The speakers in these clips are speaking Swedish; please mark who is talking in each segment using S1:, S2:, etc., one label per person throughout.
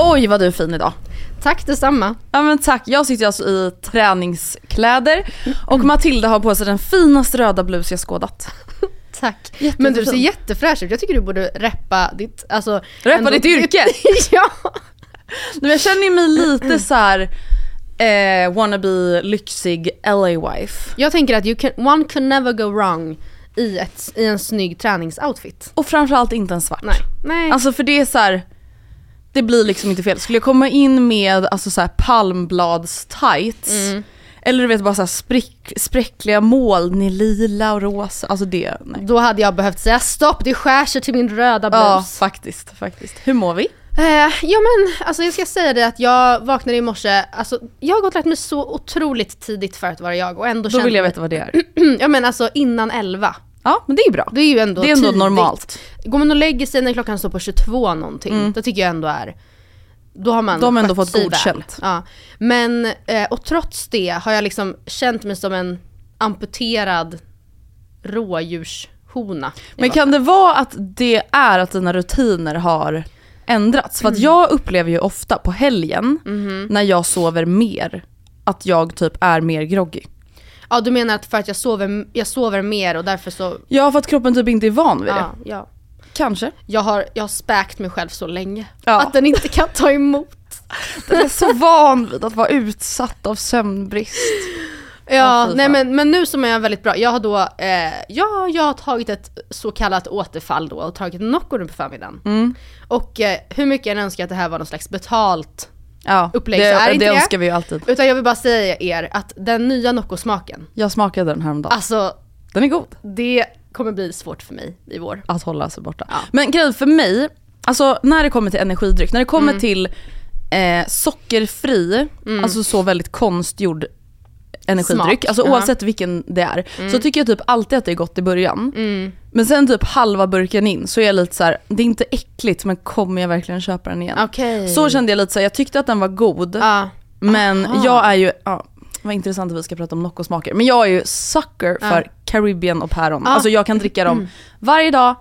S1: Oj vad du är fin idag.
S2: Tack detsamma.
S1: Ja men tack, jag sitter alltså i träningskläder och Matilda har på sig den finaste röda blus jag skådat.
S2: Tack. Men du ser jättefräsch ut. Jag tycker du borde reppa ditt, alltså...
S1: Reppa ditt yrke?
S2: ja.
S1: Men jag känner mig lite så här eh, wannabe lyxig LA-wife.
S2: Jag tänker att you can, one can never go wrong i, ett, i en snygg träningsoutfit.
S1: Och framförallt inte en svart.
S2: Nej. Nej.
S1: Alltså för det är så här. Det blir liksom inte fel. Skulle jag komma in med alltså så här palmblads tights
S2: Mm.
S1: eller du vet bara så här sprick, spräckliga moln i lila och rosa, alltså det, nej.
S2: Då hade jag behövt säga stopp, det skär sig till min röda blus.
S1: Ja faktiskt, faktiskt. Hur mår vi?
S2: Eh, ja men alltså jag ska säga det att jag vaknade i morse, alltså jag har gått och lagt mig så otroligt tidigt för att vara jag och ändå
S1: Då vill jag veta vad det är.
S2: ja men alltså innan 11.
S1: Ja men det är bra.
S2: Det är ju ändå
S1: Det är ändå
S2: tidigt.
S1: normalt.
S2: Går man och lägger sig när klockan står på 22 någonting, då tycker jag ändå är då har man
S1: Mm. De har ändå fått godkänt.
S2: Ja. Men, eh, och trots det har jag liksom känt mig som en amputerad rådjurshona.
S1: Men kan det vara att det är att dina rutiner har ändrats? För att jag upplever ju ofta på helgen när jag sover mer att jag typ är mer groggy.
S2: Ja du menar att för att jag sover, jag sover mer och därför så...
S1: Ja för att kroppen typ inte är van vid det.
S2: Ja, ja.
S1: Kanske.
S2: Jag har, jag har späkt mig själv så länge.
S1: Ja.
S2: Att den inte kan ta emot.
S1: Den är så van vid att vara utsatt av sömnbrist.
S2: Ja, nej men, men nu som är jag väldigt bra. Jag har då, eh, ja, jag har tagit ett så kallat återfall då och tagit Nocco nu på förmiddagen.
S1: Mm.
S2: Och eh, hur mycket jag önskar att det här var någon slags betalt,
S1: Ja,
S2: Upplägg,
S1: det,
S2: så är
S1: det
S2: inte det?
S1: önskar vi ju alltid.
S2: utan jag vill bara säga er att den nya Nocco-smaken,
S1: Jag smakade den häromdagen.
S2: alltså
S1: Den är god.
S2: det kommer bli svårt för mig i vår.
S1: Att hålla sig borta.
S2: Ja.
S1: Men grejen för mig, alltså när det kommer till energidryck, när det kommer
S2: Mm.
S1: till eh, sockerfri, alltså så väldigt konstgjord energidryck,
S2: Smak,
S1: alltså
S2: ja.
S1: oavsett vilken det är, så tycker jag typ alltid att det är gott i början.
S2: Mm.
S1: Men sen typ halva burken in så är jag lite så här: det är inte äckligt men kommer jag verkligen köpa den igen?
S2: Okej.
S1: Så kände jag lite så här, jag tyckte att den var god,
S2: Ja.
S1: men
S2: Aha.
S1: jag är ju, ja, vad intressant att vi ska prata om Nocco-smaker, men jag är ju sucker för Caribbean och päron. Alltså jag kan dricka dem varje dag,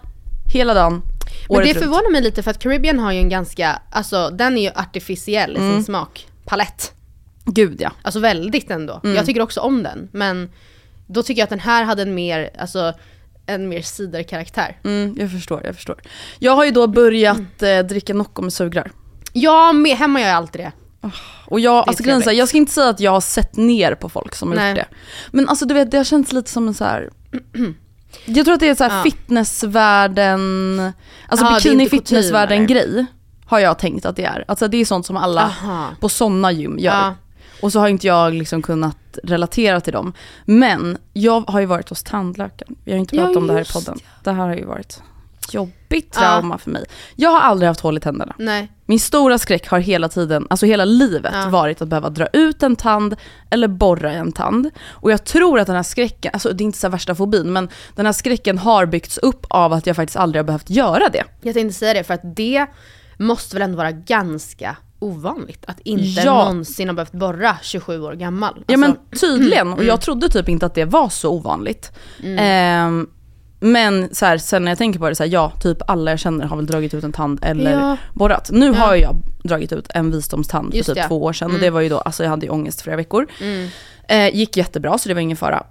S1: hela dagen,
S2: Men det förvånar mig lite för att Caribbean har ju en ganska, alltså den är ju artificiell i
S1: Mm.
S2: sin smakpalett.
S1: Gud ja.
S2: Alltså väldigt ändå.
S1: Mm.
S2: Jag tycker också om den. Men då tycker jag att den här hade en mer, alltså en mer ciderkaraktär.
S1: Mm, jag förstår, jag förstår. Jag har ju då börjat eh, dricka Nocco med sugrör.
S2: Ja, med, hemma gör jag alltid det.
S1: Och jag, alltså grejen är så här,
S2: trevligt.
S1: jag ska inte säga att jag har sett ner på folk som har gjort det. Men alltså du vet, det har känts lite som en så här. Jag tror att det är så här
S2: Ja.
S1: fitnessvärlden, alltså
S2: det är
S1: bikini fitnessvärlden grej. Har jag tänkt att det är. Alltså det är sånt som alla
S2: Aha.
S1: på sådana gym gör.
S2: Ja.
S1: Och så har inte jag liksom kunnat relatera till dem. Men jag har ju varit hos tandläkaren. Vi har inte
S2: Ja,
S1: pratat om det här i podden. Det här har ju varit jobbigt trauma för mig. Jag har aldrig haft hål i tänderna.
S2: Nej.
S1: Min stora skräck har hela tiden, alltså hela livet
S2: Ja.
S1: varit att behöva dra ut en tand eller borra en tand. Och jag tror att den här skräcken, alltså det är inte så värsta fobin, men den här skräcken har byggts upp av att jag faktiskt aldrig har behövt göra det.
S2: Jag tänkte säga det för att det måste väl ändå vara ganska ovanligt att inte
S1: Ja.
S2: någonsin ha behövt borra 27 år gammal.
S1: Ja men
S2: Alltså,
S1: tydligen, och jag trodde typ inte att det var så ovanligt.
S2: Mm.
S1: Ehm, men så här, sen när jag tänker på det, så här, ja typ alla jag känner har väl dragit ut en tand eller
S2: Ja.
S1: borrat. Nu
S2: Ja.
S1: har jag dragit ut en visdomstand för
S2: Just
S1: typ.
S2: Mm.
S1: två år sedan och det var ju då, alltså jag hade ju ångest flera veckor. Eh, gick jättebra så det var ingen fara.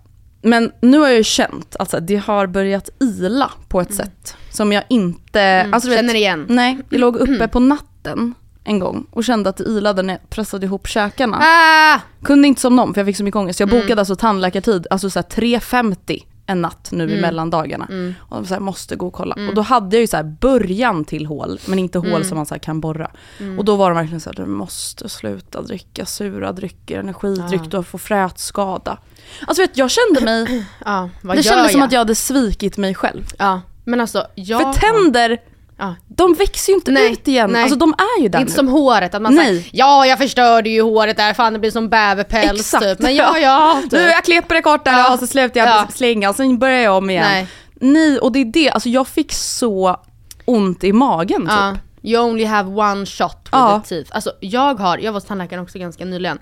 S1: Men nu har jag ju känt att det har börjat ila på ett sätt som jag inte, alltså, du vet,
S2: Mm. Känner igen.
S1: Nej, jag låg uppe på natten en gång och kände att det ilade när jag pressade ihop käkarna.
S2: Ah!
S1: Kunde inte somna om för jag fick så mycket ångest. Jag
S2: Mm.
S1: bokade alltså tandläkartid, alltså så här 3.50 en natt nu
S2: Mm.
S1: i mellandagarna. Och så här, måste gå och kolla. Och då hade jag ju så här början till hål, men inte
S2: Mm.
S1: hål som man så kan borra. Och då var de verkligen så här, du måste sluta dricka sura drycker, energidryck, du får frätskada. Alltså vet, jag kände mig,
S2: vad
S1: det kändes som
S2: jag?
S1: att jag hade svikit mig själv.
S2: Ja, men alltså jag...
S1: För tänder,
S2: Ja.
S1: de växer ju inte
S2: Nej,
S1: ut igen.
S2: nej.
S1: Alltså de är ju där
S2: är inte
S1: nu.
S2: som håret, att man
S1: Nej.
S2: säger ja jag förstörde ju håret där, fan det blir som bäverpäls
S1: Exakt.
S2: typ. Men ja ja, typ.
S1: Nu jag klipper det kortare
S2: Ja.
S1: och så slutar jag
S2: Ja.
S1: slänga och sen börjar jag om igen.
S2: Nej.
S1: Nej, och det är det, alltså jag fick så ont i magen typ.
S2: Ja. You only have one shot with
S1: Ja.
S2: the teeth. Alltså jag har, jag var hos tandläkaren också ganska nyligen,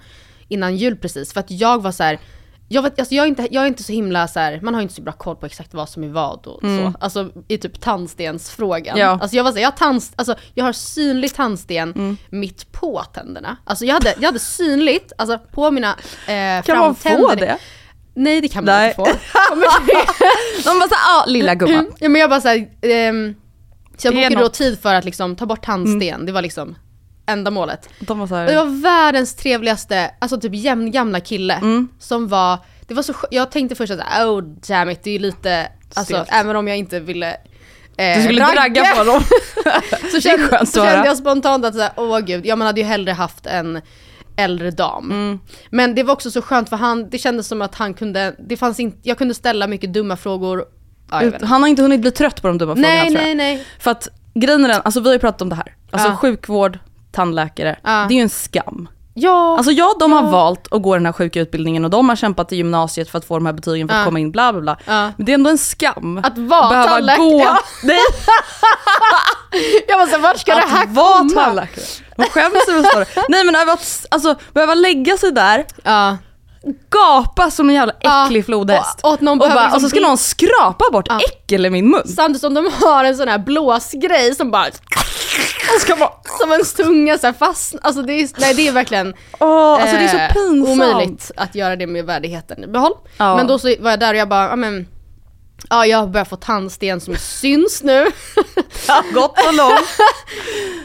S2: innan jul precis, för att jag var så här. Jag, vet, alltså jag, är inte, jag är inte så himla så här, man har inte så bra koll på exakt vad som är vad och så. Alltså i typ tandstensfrågan.
S1: Ja.
S2: Alltså jag var så här, jag, har tandst, alltså, jag har synlig tandsten mitt på tänderna. Alltså jag hade, jag hade synligt, alltså på mina eh,
S1: Kan man få
S2: framtänder.
S1: det?
S2: Nej det kan man
S1: Nej.
S2: inte få.
S1: De bara såhär, ja lilla gumman.
S2: ja men jag bara såhär, ehm, så jag bokade då tid för att liksom ta bort tandsten, det var liksom ändamålet.
S1: De var
S2: Och jag
S1: såhär,
S2: var världens trevligaste, alltså typ jämngamla kille
S1: Mm.
S2: som var, det var så jag tänkte först att oh damn it, det är lite, alltså även om jag inte ville eh,
S1: du skulle ragga på dem.
S2: så kände, så kände jag spontant att såhär, åh gud, ja man hade ju hellre haft en äldre dam.
S1: Mm.
S2: Men det var också så skönt för han, det kändes som att han kunde, det fanns inte, jag kunde ställa mycket dumma frågor. Ja.
S1: Han har inte hunnit bli trött på de dumma frågorna
S2: nej
S1: tror jag.
S2: nej nej.
S1: För att grejen är den, alltså vi har ju pratat om det här. Alltså
S2: Ja.
S1: sjukvård, tandläkare,
S2: Ja.
S1: det är ju en skam.
S2: Ja,
S1: Alltså ja, de har
S2: Ja.
S1: valt att gå den här sjuka utbildningen och de har kämpat i gymnasiet för att få de här betygen för att
S2: Ja.
S1: komma in, bla bla bla.
S2: Ja.
S1: Men det är ändå en skam.
S2: Att vara
S1: behöva
S2: tandläkare.
S1: gå. Nej,
S2: jag var såhär, vart ska det här
S1: att vara
S2: komma?
S1: tandläkare. Man skäms över att. Nej men att alltså, behöva lägga sig där,
S2: Ja.
S1: Gapa som en jävla
S2: Ja.
S1: äcklig flodhäst.
S2: Och, och,
S1: Och, bara,
S2: liksom
S1: och så ska någon skrapa bort
S2: Ja.
S1: äckel i min mun.
S2: Samtidigt som de har en sån här blåsgrej som bara
S1: Ska vara,
S2: som en tunga så här fast, alltså det är, nej det är verkligen
S1: åh, alltså det är
S2: eh,
S1: så pinsamt.
S2: omöjligt att göra det med värdigheten i behåll.
S1: Ja.
S2: Men då så var jag där och jag bara, ja men Ja jag börjar få tandsten som syns nu.
S1: Har gått så långt.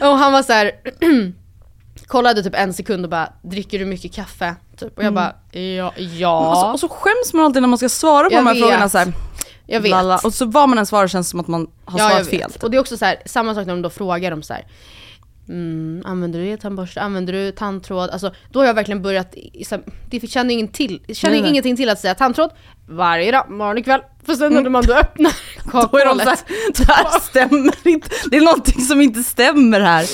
S2: och han var så här kollade typ en sekund och bara, dricker du mycket kaffe? Typ. Och jag bara, ja. ja.
S1: Och, så, och så skäms man alltid när man ska svara på
S2: Jag
S1: de här
S2: vet.
S1: frågorna så här,
S2: jag vet.
S1: lalla. Och så vad man än svarar känns det som att man har
S2: Ja,
S1: svarat fel.
S2: Och det är också så här, samma sak när de då frågar dem så här. Mm, använder du tandborste? Använder du tandtråd? Alltså, då har jag verkligen börjat, det känner ingen till, känner
S1: Nej, nej.
S2: ingenting till att säga tandtråd varje dag, morgon och kväll. För sen när man då öppnar
S1: Mm. Då är de
S2: kakhålet,
S1: det här stämmer inte. Det är någonting som inte stämmer här.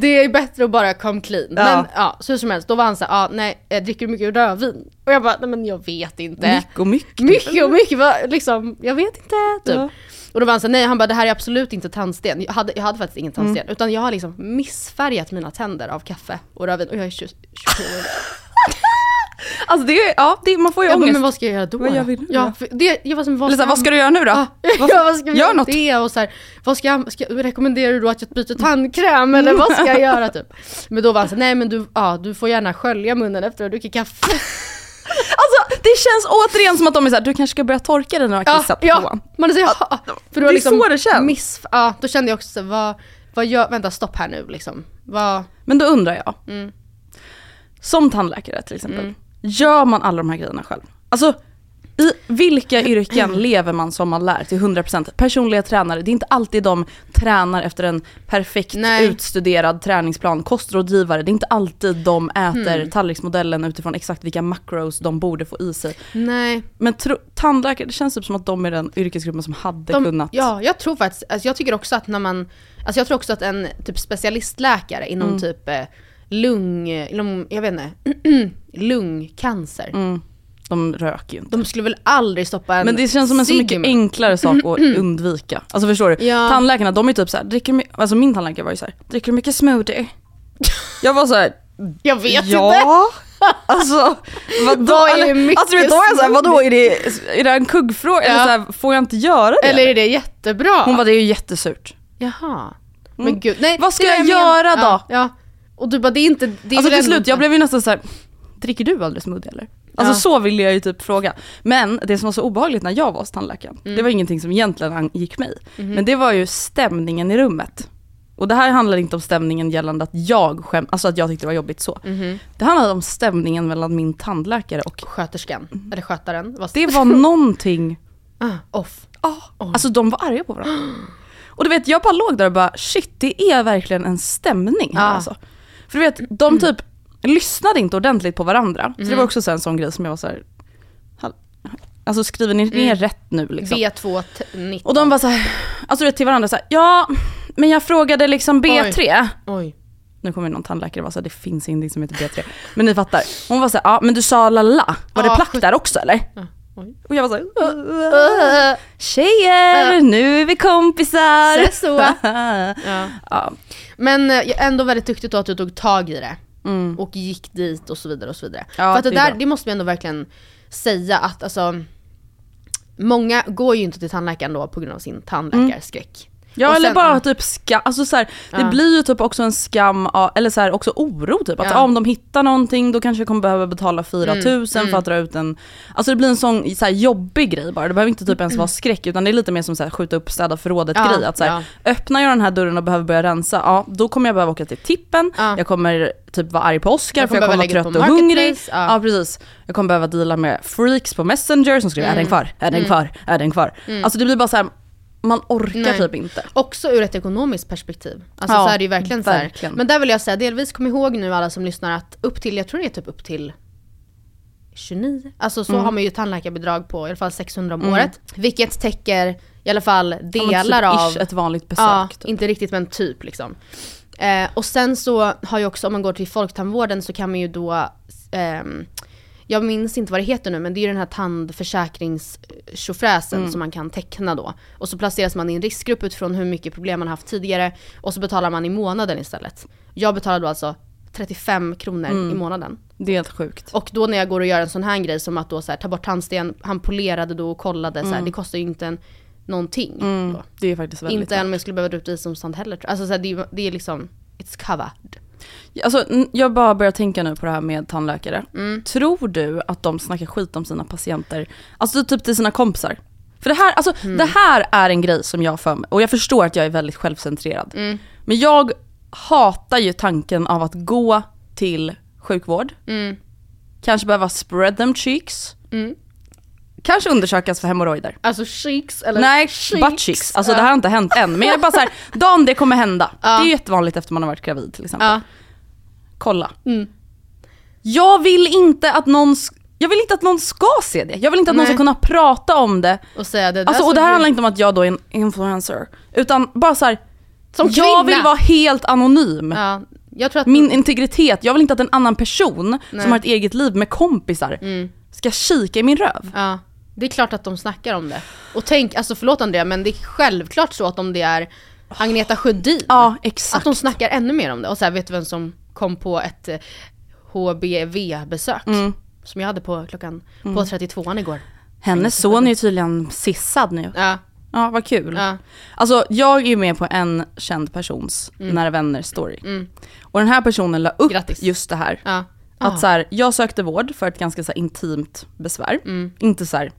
S2: det är bättre att bara come clean.
S1: Ja.
S2: Men ja, så hur som helst, då var han såhär, ah, nej, eh, dricker du mycket rödvin? Och jag bara, nej men jag vet inte.
S1: Mycket och mycket.
S2: Mycket och mycket, vad- liksom, jag vet inte. Typ.
S1: Ja.
S2: Och då var han såhär, nej han bara det här är absolut inte tandsten. Jag hade, jag hade faktiskt ingen tandsten.
S1: Mm.
S2: Utan jag har liksom missfärgat mina tänder av kaffe och rödvin. Och jag är 20, 27 år.
S1: Alltså det är, ja, det, man får ju
S2: bara,
S1: ångest.
S2: men vad ska jag göra då?
S1: Vad gör vi nu
S2: Ja,
S1: då?
S2: för det, jag var som, vad
S1: Eller såhär, vad ska du göra nu då?
S2: Ja,
S1: Vad-
S2: ja, vad ska vi
S1: gör något.
S2: det? Och så här, vad ska jag, ska, rekommenderar du då att jag byter tandkräm eller vad ska jag göra typ? Men då var han så nej men du, ja, du får gärna skölja munnen efter att du druckit kaffe.
S1: Alltså det känns återigen som att de är såhär, du kanske ska börja torka dig när du har
S2: Ja,
S1: kissat på
S2: ja.
S1: toan.
S2: Man är så, ja. För
S1: det är så det känns.
S2: Miss, ja, då kände jag också så, vad, vad gör, vänta stopp här nu liksom. Vad,
S1: Men då undrar jag,
S2: Mm.
S1: som tandläkare till exempel,
S2: Mm.
S1: Gör man alla de här grejerna själv? Alltså I vilka yrken lever man som man lär till 100%? Personliga tränare, det är inte alltid de tränar efter en perfekt
S2: Nej.
S1: utstuderad träningsplan. Kostrådgivare, det är inte alltid de äter
S2: Hmm.
S1: tallriksmodellen utifrån exakt vilka macros de borde få i sig.
S2: Nej.
S1: Men tro, tandläkare, det känns typ som att de är den yrkesgruppen som hade
S2: De,
S1: kunnat.
S2: Ja, jag tror faktiskt, alltså jag tycker också att när man, alltså jag tror också att en typ specialistläkare inom
S1: Mm.
S2: typ eh, lung, jag vet inte, lungcancer.
S1: Mm, de röker ju inte.
S2: De skulle väl aldrig stoppa en
S1: Men det känns som en så mycket enklare sak att undvika. Alltså förstår du?
S2: Ja.
S1: Tandläkarna de är typ såhär, dricker my- alltså min tandläkare var ju såhär, dricker du mycket smoothie? Jag var såhär,
S2: Jag vet inte!
S1: ja. Alltså vadå?
S2: Vad är
S1: Eller-
S2: mycket
S1: alltså du vad jag såhär, vadå är det, är det en kuggfråga? Eller
S2: Ja.
S1: såhär, får jag inte göra det?
S2: Eller är det jättebra?
S1: Hon var det är ju jättesurt.
S2: Jaha. Men gud, nej.
S1: Vad ska
S2: det är
S1: jag
S2: det
S1: göra
S2: menar.
S1: då?
S2: Ja, ja. Och du bara, det är inte, det är
S1: Alltså till slut, jag blev ju nästan såhär, dricker du aldrig smoothie eller? Alltså
S2: Ja.
S1: så ville jag ju typ fråga. Men det som var så obehagligt när jag var hos tandläkaren,
S2: Mm.
S1: det var ingenting som egentligen angick mig.
S2: Mhm.
S1: Men det var ju stämningen i rummet. Och det här handlar inte om stämningen gällande att jag skäm, alltså att jag tyckte det var jobbigt så.
S2: Mhm.
S1: Det handlade om stämningen mellan min tandläkare och
S2: Sköterskan, eller skötaren.
S1: Det var någonting,
S2: ah, off.
S1: ah, alltså de var arga på varandra. Och du vet jag bara låg där och bara shit det är verkligen en stämning här
S2: Ja.
S1: alltså. För du vet de typ lyssnade inte ordentligt på varandra. Så det var också så en sån grej som jag var så här. "Hall- Alltså skriver ni ner rätt nu liksom?
S2: B219.
S1: Och de var så här, alltså till varandra så här, ja men jag frågade liksom B3.
S2: Oj.
S1: Nu kommer någon tandläkare och var så här, det finns ingenting som heter B3. Men ni fattar. Hon var så här, ja men du sa lalla, var det
S2: Ja,
S1: plack där också eller?
S2: Ja, oj.
S1: Och jag var så här, tjejer, nu är vi kompisar.
S2: Så, så. Ja.
S1: ja.
S2: Men eh, ändå väldigt duktigt att du tog tag i det.
S1: Mm.
S2: Och gick dit och så vidare och så vidare.
S1: Ja,
S2: För att det,
S1: det är
S2: där,
S1: bra.
S2: det måste vi ändå verkligen säga att alltså Många går ju inte till tandläkaren då på grund av sin tandläkarskräck.
S1: Ja
S2: Och
S1: eller
S2: sen-
S1: bara typ skam, alltså så här, det
S2: Ja.
S1: blir ju typ också en skam, eller så här, också oro typ. Att
S2: Ja.
S1: om de hittar någonting då kanske jag kommer behöva betala 4000
S2: Mm,
S1: för att dra ut en, alltså det blir en sån så här, jobbig grej bara. Det behöver inte typ ens vara skräck utan det är lite mer som så här, skjuta upp städa förrådet
S2: Ja,
S1: grej. Att så här, öppnar jag den här dörren och behöver börja rensa, ja då kommer jag behöva åka till tippen,
S2: Ja.
S1: jag kommer typ vara arg på Oscar
S2: Jag
S1: för jag kommer vara trött och hungrig.
S2: Ja.
S1: Ja. precis. Jag kommer behöva deala med freaks på messenger som skriver är den kvar, är den kvar, är den kvar. Alltså det blir bara så här, man orkar
S2: Nej.
S1: typ inte.
S2: Också ur ett ekonomiskt perspektiv. Alltså
S1: Ja,
S2: så är det ju verkligen, så här.
S1: verkligen.
S2: Men där vill jag säga, delvis kom ihåg nu alla som lyssnar att upp till, jag tror det är typ upp till 29, alltså så
S1: Mm.
S2: har man ju tandläkarbidrag på i alla fall 600 om året. Vilket täcker i alla fall
S1: Ja, men
S2: delar
S1: typ
S2: av...
S1: ett vanligt besök.
S2: Ja,
S1: typ.
S2: inte riktigt men typ liksom. Eh, och sen så har ju också, om man går till folktandvården så kan man ju då, ehm, jag minns inte vad det heter nu men det är ju den här tandförsäkringstjofräsen
S1: Mm.
S2: som man kan teckna då. Och så placeras man i en riskgrupp utifrån hur mycket problem man haft tidigare och så betalar man i månaden istället. Jag betalar då alltså 35 kronor
S1: Mm.
S2: i månaden.
S1: Det är helt sjukt.
S2: Och då när jag går och gör en sån här grej som att då så här, ta bort tandsten, han polerade då och kollade så här, det kostar ju inte en, någonting.
S1: Mm, det är faktiskt väldigt
S2: Inte än om jag skulle behöva dra ut visdomstand heller. Alltså så här, det, är, det är liksom, it's covered.
S1: Alltså, jag bara börjar tänka nu på det här med tandläkare.
S2: Mm.
S1: Tror du att de snackar skit om sina patienter? Alltså typ till sina kompisar? För det här, alltså,
S2: Mm.
S1: det här är en grej som jag för mig, och jag förstår att jag är väldigt självcentrerad.
S2: Mm.
S1: Men jag hatar ju tanken av att gå till sjukvård,
S2: Mm.
S1: kanske behöva spread them cheeks,
S2: Mm.
S1: Kanske undersökas för hemorrojder.
S2: Alltså cheeks eller
S1: Nej, butt cheeks. Alltså det här har inte hänt än. Men jag är bara såhär, dagen det kommer hända.
S2: Ja.
S1: Det är jättevanligt efter man har varit gravid till exempel.
S2: Ja.
S1: Kolla.
S2: Mm.
S1: Jag vill inte att någon jag vill inte att någon ska se det. Jag vill inte att någon
S2: Nej.
S1: ska kunna prata om det.
S2: Och säga det
S1: Alltså, och det här
S2: du-
S1: handlar inte om att jag då är en influencer. Utan bara så här.
S2: Som
S1: jag
S2: kvinna.
S1: vill vara helt anonym.
S2: Ja.
S1: Min integritet, jag vill inte att en annan person
S2: Nej. Mm.
S1: som har ett eget liv med kompisar ska kika i min röv.
S2: Ja, det är klart att de snackar om det. Och tänk, alltså förlåt Andrea, men det är självklart så att om det är Agneta Sjödin,
S1: Ja, exakt.
S2: att de snackar ännu mer om det. Och så här, vet du vem som kom på ett eh, HBV-besök?
S1: Mm.
S2: Som jag hade på klockan, på 32an igår.
S1: Hennes son är ju tydligen sissad nu.
S2: Ja,
S1: Ja, vad kul.
S2: ja.
S1: Alltså jag är ju med på en känd persons nära vänner story.
S2: Mm.
S1: Och den här personen la upp
S2: Grattis.
S1: just det här.
S2: ja.
S1: Att så här, jag sökte vård för ett ganska så intimt besvär.
S2: Mm.
S1: Inte så här,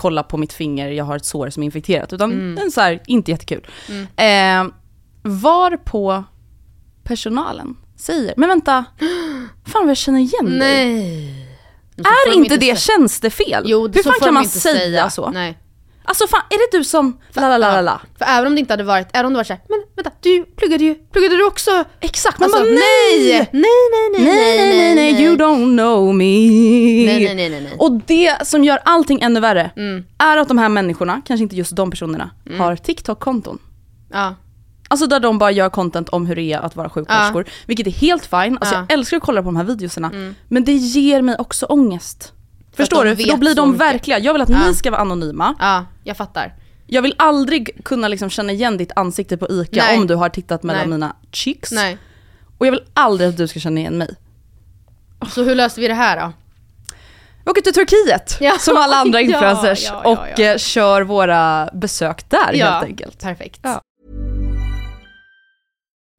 S1: kolla på mitt finger, jag har ett sår som är infekterat. Utan
S2: Mm.
S1: en så här, inte jättekul. Eh, var på personalen säger, men vänta, fan vad jag känner igen dig.
S2: Nej.
S1: Är inte det tjänstefel?
S2: Jo,
S1: Hur fan kan man säga
S2: säga.
S1: så?
S2: Nej.
S1: Alltså fan, är det du som... La, la, la.
S2: För även om det inte hade varit, även om det var såhär, men vänta, du pluggade ju, pluggade du också?
S1: Exakt, man
S2: Alltså,
S1: bara nej!
S2: nej! Nej, nej, nej,
S1: Nej, nej, nej, nej, you don't know me.
S2: Nej, nej, nej, nej, nej.
S1: Och det som gör allting ännu värre
S2: Mm.
S1: är att de här människorna, kanske inte just de personerna, har TikTok-konton.
S2: Ja.
S1: Alltså där de bara gör content om hur det är att vara sjuksköterskor. Vilket är helt fine, alltså
S2: Ja. Mm.
S1: jag älskar att kolla på de här videorna. Men det ger mig också ångest.
S2: För
S1: Förstår du? För då blir de verkliga. Jag vill att
S2: Ja.
S1: ni ska vara anonyma.
S2: ja, jag fattar.
S1: Jag vill aldrig kunna liksom känna igen ditt ansikte på ICA
S2: Nej.
S1: om du har tittat mellan
S2: Nej.
S1: mina chicks.
S2: Nej.
S1: Och jag vill aldrig att du ska känna igen mig.
S2: Så hur löser vi det här då?
S1: Vi åker till Turkiet,
S2: Ja.
S1: som alla andra influencers,
S2: ja,
S1: och eh, kör våra besök där helt enkelt.
S2: perfekt.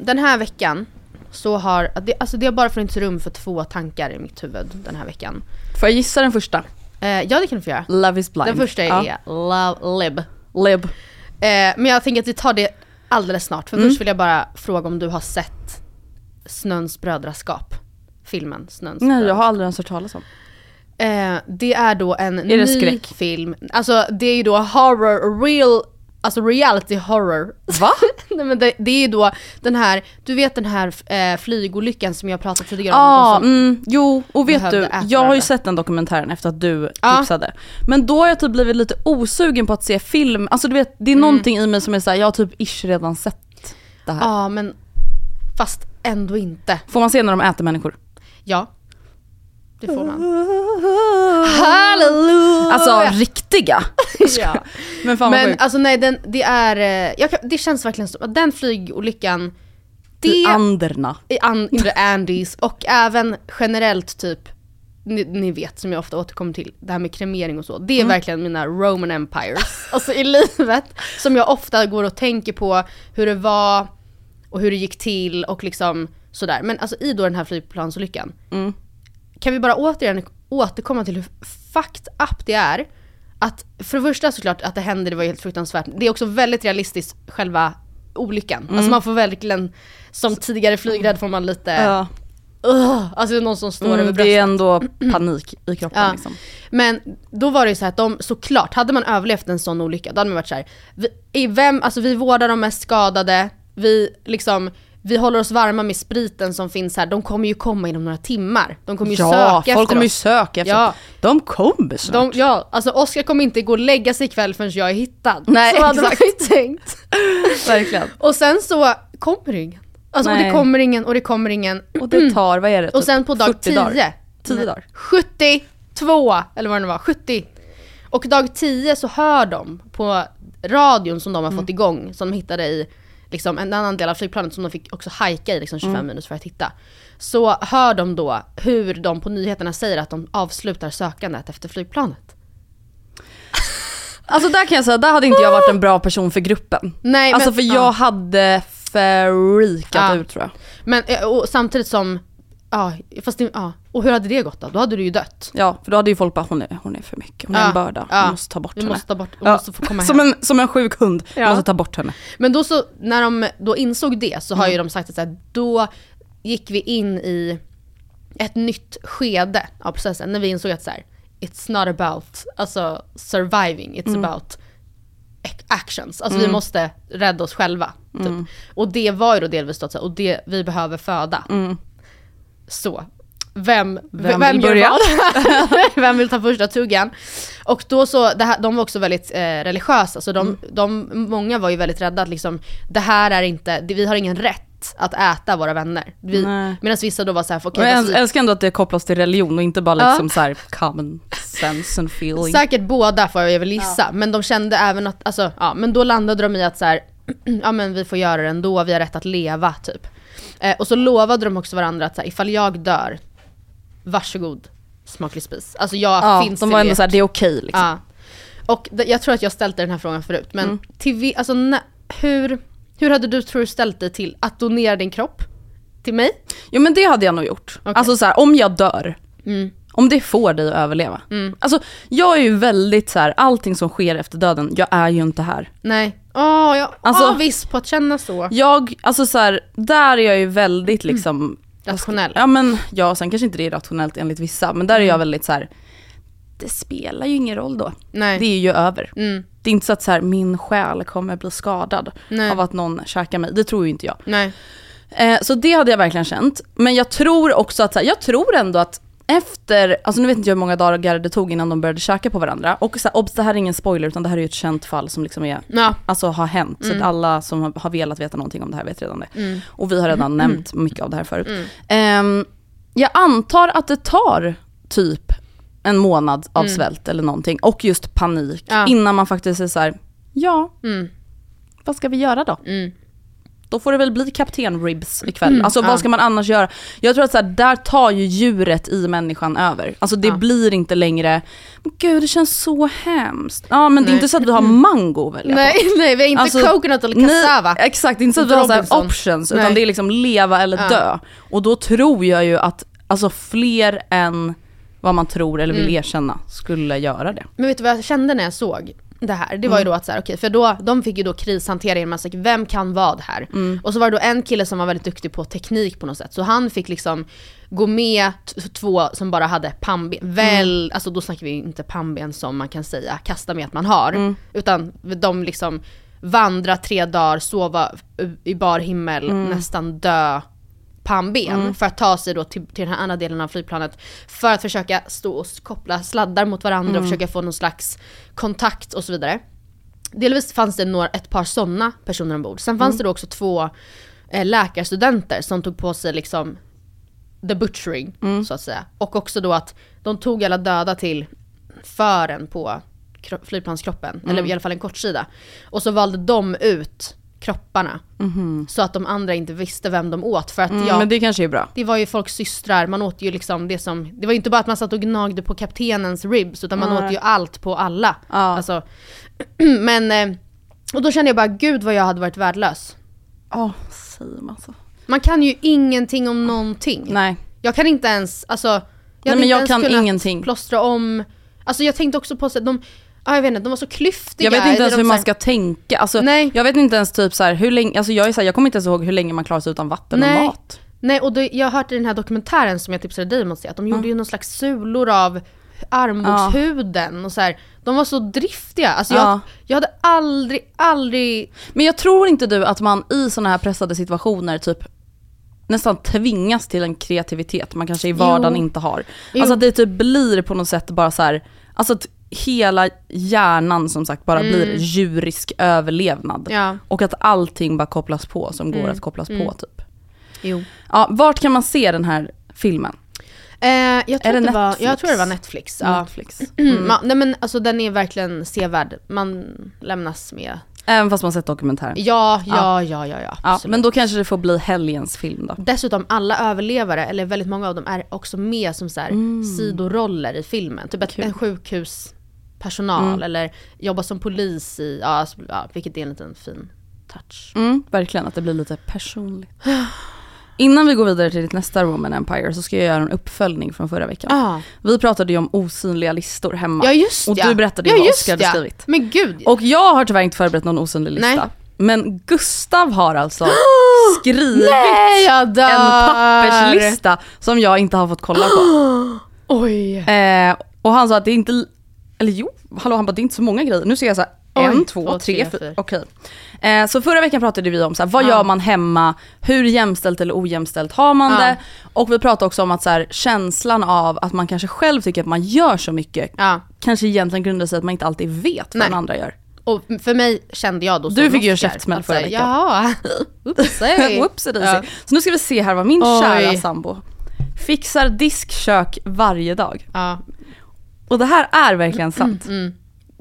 S2: Den här veckan så har, det, alltså det har bara funnits rum för två tankar i mitt huvud den här veckan.
S1: Får jag gissa den första?
S2: Eh, ja det kan du få göra.
S1: Love is blind.
S2: Den första är
S1: Ja.
S2: Love Lib.
S1: Lib.
S2: Eh, men jag tänker att vi tar det alldeles snart. För
S1: Mm.
S2: först vill jag bara fråga om du har sett Snöns brödraskap. Filmen Snöns
S1: Nej, jag har aldrig ens hört talas om.
S2: Eh, det är då en
S1: det
S2: ny
S1: skräck?
S2: film. Alltså det är ju då horror, real, alltså reality horror.
S1: Va?
S2: Nej, men det, det är ju då den här, du vet den här eh, flygolyckan som jag pratat tidigare om. Som-
S1: mm, jo, och vet du, jag har ju sett den dokumentären efter att du
S2: Ja.
S1: tipsade. Men då har jag typ blivit lite osugen på att se film, alltså du vet, det är
S2: Mm.
S1: någonting i mig som är såhär, jag har typ ish redan sett det här.
S2: Ja men fast ändå inte.
S1: Får man se när de äter människor?
S2: Ja. Det får man. Halleluja!
S1: Alltså riktiga!
S2: ja.
S1: Men fan vad
S2: Men
S1: sjukt.
S2: alltså nej, den, det är, eh, jag kan, det känns verkligen som att den flygolyckan, det
S1: I Anderna.
S2: i an, in the Andes och även generellt typ, ni, ni vet som jag ofta återkommer till, det här med kremering och så. Det är
S1: Mm.
S2: verkligen mina Roman Empires, alltså i livet. Som jag ofta går och tänker på hur det var och hur det gick till och liksom sådär. Men alltså i då den här flygplansolyckan,
S1: Mm.
S2: Kan vi bara återigen återkomma till hur fucked up det är. Att för det första såklart att det händer, det var helt fruktansvärt. Det är också väldigt realistiskt själva olyckan.
S1: Mm.
S2: Alltså man får verkligen, som tidigare flygrädd får man lite,
S1: Ja.
S2: Ugh, alltså någon som står över
S1: Mm,
S2: bröstet.
S1: det är ändå panik i kroppen
S2: Ja.
S1: liksom.
S2: Men då var det ju så här att de, såklart, hade man överlevt en sån olycka, då hade man varit så här, vi, i vem, alltså vi vårdar de mest skadade, vi liksom, vi håller oss varma med spriten som finns här, de kommer ju komma inom några timmar. De kommer ju
S1: Ja,
S2: söka
S1: folk
S2: efter
S1: kommer ju söka efter
S2: Ja.
S1: De kommer snart.
S2: De, ja, alltså Oskar kommer inte gå och lägga sig ikväll förrän jag är hittad.
S1: Nej,
S2: så hade man
S1: exakt.
S2: ju tänkt.
S1: Verkligen.
S2: Och sen så kommer det ingen. Alltså och det kommer ingen och det kommer ingen.
S1: Och det tar, vad är det?
S2: Och
S1: typ
S2: sen på dag
S1: 40
S2: 10.
S1: dagar. 10
S2: Nej,
S1: dagar.
S2: 72, eller vad det nu var, 70. Och dag 10 så hör de på radion som de har
S1: Mm.
S2: fått igång, som de hittade i liksom, en annan del av flygplanet som de fick också hajka i liksom 25 minus för att hitta. Så hör de då hur de på nyheterna säger att de avslutar sökandet efter flygplanet.
S1: Alltså där kan jag säga, där hade inte jag varit en bra person för gruppen.
S2: Nej,
S1: Alltså
S2: men,
S1: för jag
S2: ja.
S1: hade freakat
S2: Ja.
S1: ut tror jag.
S2: Men eh, och samtidigt som, ja, fast det, ja. Och hur hade det gått då? Då hade du ju dött.
S1: Ja, för då hade ju folk bara hon är, hon är för mycket, hon är
S2: Ja,
S1: en börda,
S2: ja.
S1: vi måste ta bort
S2: Vi
S1: henne.
S2: måste ta bort, hon
S1: Ja.
S2: måste få komma hem.
S1: Som en, som en sjuk hund, vi måste ta bort henne.
S2: Men då så, när de då insåg det så har
S1: Mm.
S2: ju de sagt att så här, då gick vi in i ett nytt skede av processen. När vi insåg att så här, it's not about alltså, surviving, it's
S1: Mm.
S2: about ac- actions. Alltså vi måste rädda oss själva. Typ. Och det var ju då delvis då, och det, vi behöver föda. Så. Vem, vem,
S1: vill
S2: gör
S1: börja?
S2: vem vill ta första tuggan? Och då så, det här, de var också väldigt eh, religiösa, så de, de, många var ju väldigt rädda att liksom, det här är inte, vi har ingen rätt att äta våra vänner. Vi, medan vissa då var såhär, okej,
S1: Men
S2: fast
S1: jag
S2: vi-
S1: älskar ändå att det kopplas till religion och inte bara
S2: Ja.
S1: liksom så här common sense and feeling.
S2: Säkert båda får jag väl gissa, men de kände även att, alltså, ja men då landade de i att så här, ja men vi får göra det ändå, vi har rätt att leva typ. Eh, och så lovade de också varandra att så här, ifall jag dör, varsågod smaklig spis. Alltså jag
S1: ja,
S2: finns
S1: de var ändå såhär, det är okej liksom.
S2: Ja. Och jag tror att jag ställt dig den här frågan förut, men
S1: Mm.
S2: till alltså, hur, hur hade du tror du ställt dig till att donera din kropp till mig?
S1: Jo men det hade jag nog gjort. Alltså så här, om jag dör,
S2: Mm.
S1: Om det får dig att överleva. Alltså jag är ju väldigt så här, allting som sker efter döden, jag är ju inte här.
S2: Nej. Åh, jag
S1: Alltså-
S2: viss på att känna så.
S1: Jag, alltså så här, där är jag ju väldigt liksom,
S2: Rationell.
S1: ja men ja sen kanske inte det är rationellt enligt vissa, men där är jag väldigt så här. det spelar ju ingen roll då.
S2: Nej.
S1: Det är ju över.
S2: Mm.
S1: Det är inte så att så här, min själ kommer bli skadad
S2: Nej.
S1: av att någon käkar mig, det tror ju inte jag.
S2: Nej.
S1: Eh, så det hade jag verkligen känt. Men jag tror också att, så här, jag tror ändå att efter, alltså nu vet inte jag hur många dagar det tog innan de började käka på varandra. Och så här, obs, det här är ingen spoiler utan det här är ju ett känt fall som liksom är,
S2: Ja.
S1: alltså har hänt. Så att alla som har- har velat veta någonting om det här vet redan det. Och vi har redan nämnt mycket av det här förut. Ehm, jag antar att det tar typ en månad av svält eller någonting och just panik
S2: Ja.
S1: innan man faktiskt är så här, ja,
S2: Mm.
S1: vad ska vi göra då?
S2: Mm.
S1: Då får det väl bli kapten-ribs ikväll. Alltså
S2: ja.
S1: vad ska man annars göra? Jag tror att så här, där tar ju djuret i människan över. Alltså det
S2: Ja.
S1: blir inte längre, gud det känns så hemskt. Ja men det är
S2: Nej.
S1: inte så att vi har mango att välja
S2: Nej,
S1: på.
S2: nej, vi har inte
S1: Alltså,
S2: coconut eller cassava.
S1: Nej, exakt, inte så att vi har så här options
S2: Nej.
S1: utan det är liksom leva eller
S2: Ja.
S1: dö. Och då tror jag ju att alltså fler än vad man tror eller vill
S2: Mm.
S1: erkänna skulle göra det.
S2: Men vet du vad jag kände när jag såg det här? Det var ju då att så här, okej, för då, de fick ju då krishantera genom att säga, vem kan vad här? Och så var det då en kille som var väldigt duktig på teknik på något sätt, så han fick liksom gå med två som bara hade pannben, väl, alltså då snackar vi inte pannben som man kan säga kasta med att man har, utan de liksom vandra tre dagar, sova i bar himmel, nästan dö pannben för att ta sig då till, till den här andra delen av flygplanet för att försöka stå och koppla sladdar mot varandra och försöka få någon slags kontakt och så vidare. Delvis fanns det några, ett par sådana personer ombord. Sen fanns det då också två eh, läkarstudenter som tog på sig liksom the butchering så att säga. Och också då att de tog alla döda till fören på kro- flygplanskroppen, eller i alla fall en kortsida. Och så valde de ut kropparna. Så att de andra inte visste vem de åt. För att
S1: Mm,
S2: ja,
S1: Men det kanske är bra.
S2: det var ju folks systrar, man åt ju liksom det som, det var ju inte bara att man satt och gnagde på kaptenens ribs utan man
S1: Nej.
S2: åt ju allt på alla.
S1: Ja.
S2: Alltså, men, eh, och då kände jag bara gud vad jag hade varit värdelös.
S1: Ja, säger man så.
S2: Man kan ju ingenting om någonting.
S1: Nej.
S2: Jag kan inte ens, alltså, jag
S1: Nej, men jag kan ingenting.
S2: plåstra om, alltså jag tänkte också på så att de, ja, jag vet inte, de var så klyftiga.
S1: Jag vet inte ens hur man ska tänka. Alltså,
S2: Nej.
S1: Jag vet inte ens typ så här, hur länge, alltså jag är så här, jag kommer inte ens ihåg hur länge man klarar sig utan vatten
S2: Nej.
S1: och mat.
S2: Nej och det, jag har hört i den här dokumentären som jag tipsade dig om att se, att de gjorde ju någon slags sulor av armbågshuden och så här. De var så driftiga. Alltså jag,
S1: Ja.
S2: jag hade aldrig, aldrig...
S1: Men jag tror inte du att man i sådana här pressade situationer typ nästan tvingas till en kreativitet man kanske i vardagen
S2: Jo.
S1: inte har.
S2: Jo.
S1: Alltså att det typ blir på något sätt bara så här, alltså hela hjärnan som sagt bara blir djurisk överlevnad.
S2: Ja.
S1: Och att allting bara kopplas på som går att kopplas på typ.
S2: Jo.
S1: Ja, vart kan man se den här filmen?
S2: Eh, jag, tror
S1: Är det
S2: det var,
S1: Netflix?
S2: jag tror det var Netflix. Ja.
S1: Netflix.
S2: Mm. Ma, nej men alltså den är verkligen sevärd. Man lämnas med
S1: Även fast man sett dokumentären.
S2: Ja, ja, ja, ja, ja.
S1: Ja, men då kanske det får bli helgens film då.
S2: Dessutom alla överlevare, eller väldigt många av dem, är också med som så här,
S1: Mm.
S2: sidoroller i filmen. Typ ett, en sjukhuspersonal
S1: Mm.
S2: eller jobba som polis i, ja, alltså, ja, vilket är en liten fin touch.
S1: Mm, verkligen, att det blir lite personligt. Innan vi går vidare till ditt nästa Roman Empire så ska jag göra en uppföljning från förra veckan.
S2: Ah.
S1: Vi pratade ju om osynliga listor hemma.
S2: Ja just
S1: och
S2: ja.
S1: du berättade
S2: ja,
S1: ju vad
S2: just
S1: Oskar hade
S2: ja.
S1: skrivit.
S2: Men gud.
S1: Och jag har tyvärr inte förberett någon osynlig lista.
S2: Nej.
S1: Men Gustav har alltså skrivit
S2: Nej
S1: en papperslista som jag inte har fått kolla på.
S2: Oj.
S1: Eh, och han sa att det är inte, eller jo, hallå han bara det är inte så många grejer. Nu ser jag så här,
S2: Oj,
S1: en, två,
S2: två,
S1: tre,
S2: tre,
S1: fyra. Okej. Eh, så förra veckan pratade vi om så här, vad
S2: Ja.
S1: gör man hemma, hur jämställt eller ojämställt har man
S2: Ja.
S1: det? Och vi pratade också om att så här, känslan av att man kanske själv tycker att man gör så mycket,
S2: Ja.
S1: kanske egentligen grundar sig att man inte alltid vet vad
S2: Nej.
S1: den andra gör.
S2: Och för mig kände jag då
S1: Du fick ju en käftsmäll
S2: att
S1: förra veckan.
S2: Jaha, oopsie. Ja.
S1: Så nu ska vi se här vad min
S2: Oj.
S1: kära sambo fixar diskkök varje dag.
S2: Ja.
S1: Och det här är verkligen sant.
S2: Mm.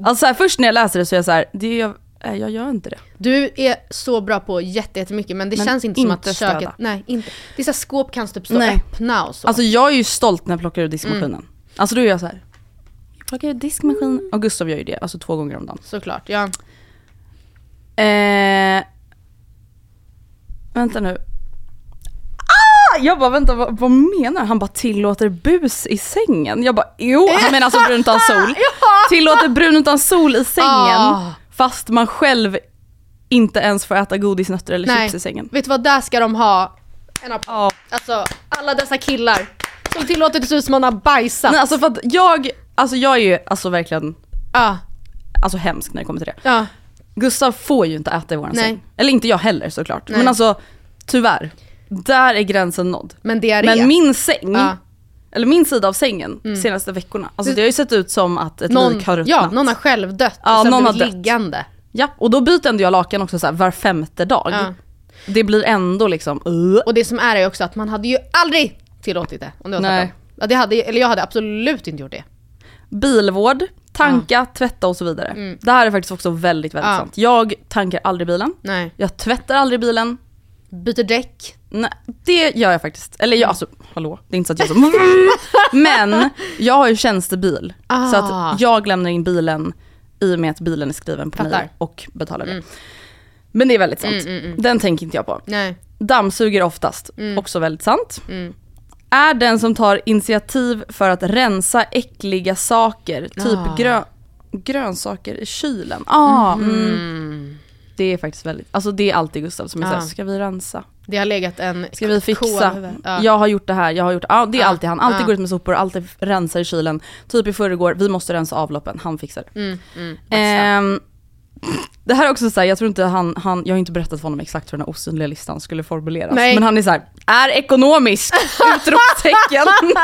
S1: Alltså så här, först när jag läser det så är jag så här, det är, äh, jag gör inte det.
S2: Du är så bra på jätte- jättemycket men det
S1: Men
S2: känns inte som
S1: inte
S2: att köket,
S1: städa.
S2: nej inte. Det är så här, skåp kan typ stå
S1: Nej.
S2: öppna och så.
S1: Alltså jag är ju stolt när jag plockar ur diskmaskinen.
S2: Mm.
S1: Alltså då är jag så här, jag plockar ur diskmaskinen. Och Gustav gör ju det, alltså två gånger om dagen.
S2: Såklart, ja.
S1: Eh, vänta nu. Ah! Jag bara vänta vad, vad menar han? Han bara tillåter bus i sängen. Jag bara jo, han menar alltså brun utan sol. Tillåter brun utan sol i sängen
S2: Ah.
S1: fast man själv inte ens får äta godisnötter eller
S2: Nej.
S1: chips i sängen.
S2: Vet du vad, där ska de ha en applåd.
S1: Ja.
S2: Alltså alla dessa killar som tillåter det se ut som man har bajsat.
S1: Nej, alltså för att jag, alltså jag är ju alltså verkligen
S2: Ja,
S1: alltså hemsk när det kommer till det.
S2: ja.
S1: Gustav får ju inte äta i våran
S2: Nej.
S1: säng. Eller inte jag heller såklart.
S2: Nej.
S1: Men alltså tyvärr, där är gränsen nådd.
S2: Men är
S1: Men min säng,
S2: Ja. Mm.
S1: eller min sida av sängen de senaste veckorna, alltså det har ju sett ut som att ett
S2: någon,
S1: lik har ruttnat.
S2: ja, någon har själv dött
S1: Ja,
S2: och sen
S1: någon har dött.
S2: liggande.
S1: Ja, och då byter ändå jag lakan också så här var femte dag.
S2: Ja.
S1: Det blir ändå liksom, uh.
S2: Och det som är är också att man hade ju aldrig tillåtit det om det var
S1: Nej.
S2: Ja, det hade, eller jag hade absolut inte gjort det.
S1: bilvård, tanka, tvätta och så vidare. Det här är faktiskt också väldigt, väldigt
S2: Mm. Ja.
S1: sant. Jag tankar aldrig bilen,
S2: Nej.
S1: jag tvättar aldrig bilen,
S2: Byter däck.
S1: Nej, det gör jag faktiskt. Eller jag, alltså hallå, det är inte så att jag så Men jag har ju tjänstebil.
S2: Ah.
S1: Så att jag lämnar in bilen i och med att bilen är skriven på mig
S2: Fattar.
S1: och betalar det. Men det är väldigt sant. Den tänker inte jag på.
S2: Nej.
S1: Dammsuger oftast, också väldigt sant. Är den som tar initiativ för att rensa äckliga saker, typ
S2: Ah.
S1: grö- grönsaker i kylen. Ah, mm. Det är faktiskt väldigt, alltså det är alltid Gustav som är
S2: Ah.
S1: såhär, ska vi rensa?
S2: Det har legat en
S1: Ska vi fixa?
S2: Ja.
S1: Jag har gjort det här, jag har gjort Ja det är
S2: Ja.
S1: alltid han. Alltid
S2: Ja.
S1: går ut med sopor, alltid rensar i kylen. Typ i förrgår, vi måste rensa avloppen, han fixar det.
S2: Mm, mm,
S1: Ehm, det här är också såhär, jag tror inte han, han, jag har inte berättat för honom exakt hur den här osynliga listan skulle formuleras.
S2: Nej.
S1: Men han är såhär, är ekonomisk! Utropstecken!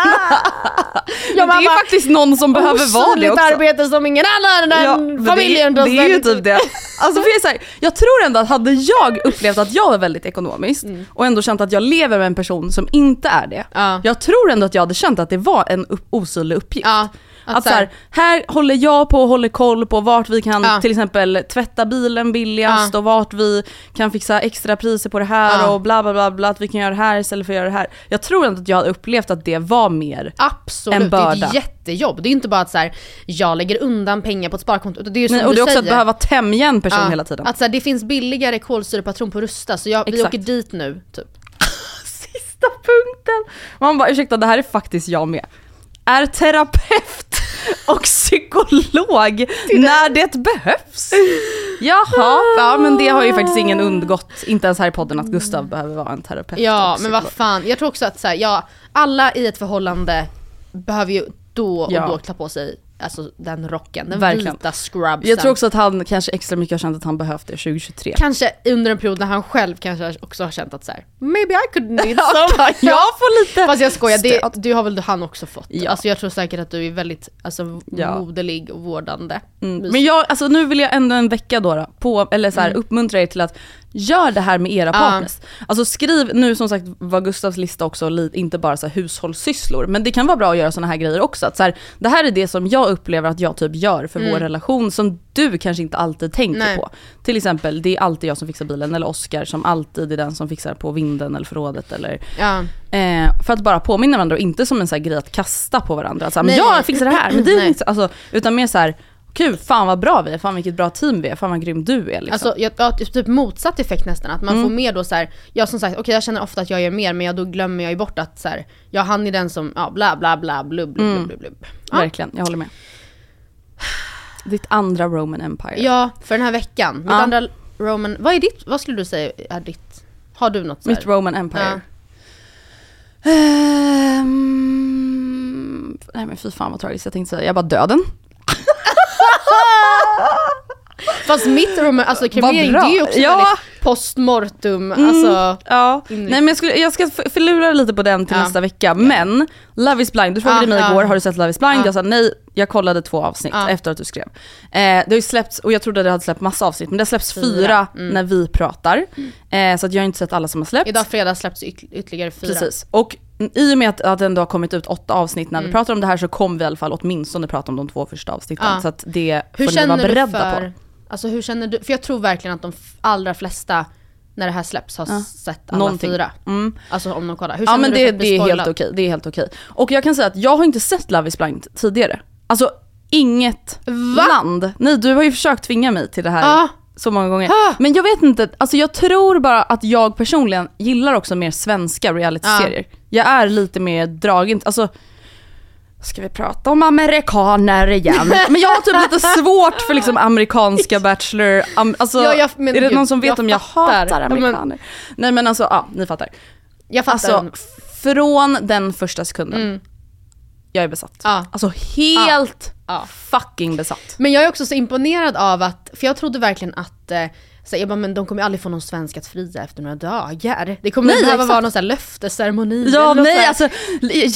S2: Ja,
S1: det är faktiskt någon som behöver vara det också.
S2: arbete som ingen annan
S1: Ja,
S2: än familjen
S1: det,
S2: tar
S1: det är ju typ det. Alltså för jag, är så här, jag tror ändå att hade jag upplevt att jag var väldigt ekonomisk och ändå känt att jag lever med en person som inte är det.
S2: Mm. Ja.
S1: Jag tror ändå att jag hade känt att det var en upp, osynlig uppgift.
S2: Ja,
S1: Att,
S2: att
S1: så här, här håller jag på och håller koll på vart vi kan
S2: Ja.
S1: till exempel tvätta bilen billigast
S2: Ja.
S1: och vart vi kan fixa extra priser på det här
S2: Ja.
S1: och bla bla bla bla att vi kan göra det här istället för att göra det här. Jag tror ändå att jag hade upplevt att det var mer
S2: Absolut,
S1: En
S2: det är
S1: börda.
S2: ett jättejobb. Det är inte bara att så här, jag lägger undan pengar på ett sparkonto. Det är ju som
S1: Nej, och
S2: du
S1: det är också
S2: säger.
S1: att behöva tämja en person hela tiden.
S2: Att så här, det finns billigare kolsyrepatron på Rusta så jag, vi åker dit nu. Typ.
S1: sista punkten. Man bara ursäkta det här är faktiskt jag med. Är terapeut och psykolog när det behövs. Jaha, ja men det har ju faktiskt ingen undgått, inte ens här i podden att Gustav behöver vara en terapeut
S2: Ja men vad fan, jag tror också att så här, ja, alla i ett förhållande behöver ju då och
S1: Ja.
S2: då ta på sig alltså, den rocken, den
S1: Verkligen.
S2: vita scrubsen.
S1: Jag tror också att han kanske extra mycket har känt att han behövt det 2023.
S2: Kanske under en period när han själv kanske också har känt att så här, maybe I could need some.
S1: jag får lite
S2: Fast jag skojar, det, du har väl han också fått?
S1: Ja.
S2: Alltså jag tror säkert att du är väldigt alltså,
S1: Ja.
S2: moderlig och vårdande.
S1: Mm. Men jag, alltså nu vill jag ändå en vecka då, då på, eller så här,
S2: Mm.
S1: uppmuntra er till att Gör det här med era
S2: Ja.
S1: partners. Alltså skriv, nu som sagt var Gustavs lista också inte bara så här hushållssysslor, men det kan vara bra att göra sådana här grejer också. Att så här, det här är det som jag upplever att jag typ gör för vår relation som du kanske inte alltid tänker
S2: Mm. Nej.
S1: på. Till exempel, det är alltid jag som fixar bilen, eller Oskar som alltid är den som fixar på vinden eller förrådet eller
S2: Ja.
S1: Eh, för att bara påminna varandra och inte som en så här grej att kasta på varandra. Att så här, men jag fixar det här, men du fixar, alltså, Utan mer så här, kul, fan vad bra vi är, fan vilket bra team vi är, fan vad grym du är. Liksom.
S2: Alltså jag, jag, har typ motsatt effekt nästan, att man får mer då så här. jag som sagt, okej jag känner ofta att jag gör mer men jag, då glömmer jag ju bort att så här, ja han är den som, ja bla bla bla blubb blubb blubb, blubb, blubb. Ja.
S1: Verkligen, jag håller med. Ditt andra Roman Empire.
S2: ja, för den här veckan. Mitt
S1: Ja.
S2: andra Roman, vad är ditt, vad skulle du säga är ditt, har du något så här?
S1: Mitt Roman Empire.
S2: Ja.
S1: Ehm, nej men fy fan vad tragiskt jag tänkte säga, jag bara döden.
S2: Fast mitt Roman, alltså kremering det är ju också
S1: Ja.
S2: väldigt postmortum, alltså.
S1: Ja,
S2: Inrikt-
S1: nej men jag, skulle, jag ska f- förlura lite på den till
S2: Ja.
S1: nästa vecka. Men Love is blind, du frågade
S2: Ja,
S1: mig
S2: ja.
S1: igår, har du sett Love is blind?
S2: Ja.
S1: Jag sa nej, jag kollade två avsnitt
S2: Ja.
S1: efter att du skrev. Eh, det har ju släppts, och jag trodde det hade släppt massa avsnitt, men det har släppts fyra,
S2: Fyra. Mm.
S1: när vi pratar. Eh, så att jag har inte sett alla som har släppts.
S2: Idag fredag släpps yt- ytterligare fyra.
S1: Precis. Och i och med att, att det ändå har kommit ut åtta avsnitt när vi
S2: Mm.
S1: pratar om det här så kommer vi i alla fall åtminstone prata om de två första avsnitten.
S2: Ja.
S1: Så att det
S2: Hur
S1: får ni vara beredda på.
S2: alltså hur känner du, för jag tror verkligen att de allra flesta när det här släpps har sett alla
S1: Någonting.
S2: fyra.
S1: Mm.
S2: Alltså om de kollar. Hur
S1: Ja men det, det är helt okej, det är helt okej. Och jag kan säga att jag har inte sett Love is blind tidigare. Alltså inget
S2: Va?
S1: land. Nej du har ju försökt tvinga mig till det här
S2: Ja.
S1: Så många gånger.
S2: Ah.
S1: Men jag vet inte, alltså jag tror bara att jag personligen gillar också mer svenska realityserier. Jag är lite mer dragen, alltså Ska vi prata om amerikaner igen? Men jag har typ lite svårt för liksom amerikanska bachelor, am, alltså
S2: Ja, jag- men
S1: är det någon som vet
S2: jag
S1: om jag
S2: fattar.
S1: hatar
S2: Ja, men-
S1: amerikaner? Nej men alltså, ja ni fattar.
S2: Jag fattar.
S1: Alltså från den första sekunden,
S2: Mm.
S1: Jag är besatt.
S2: Ja.
S1: Alltså helt
S2: Ja.
S1: fucking besatt.
S2: Men jag är också så imponerad av att, för jag trodde verkligen att eh, så jag bara, men de kommer ju aldrig få någon svensk att fria efter några dagar. Det kommer
S1: Nej,
S2: behöva vara någon här löftesceremoni.
S1: Ja nej
S2: här.
S1: alltså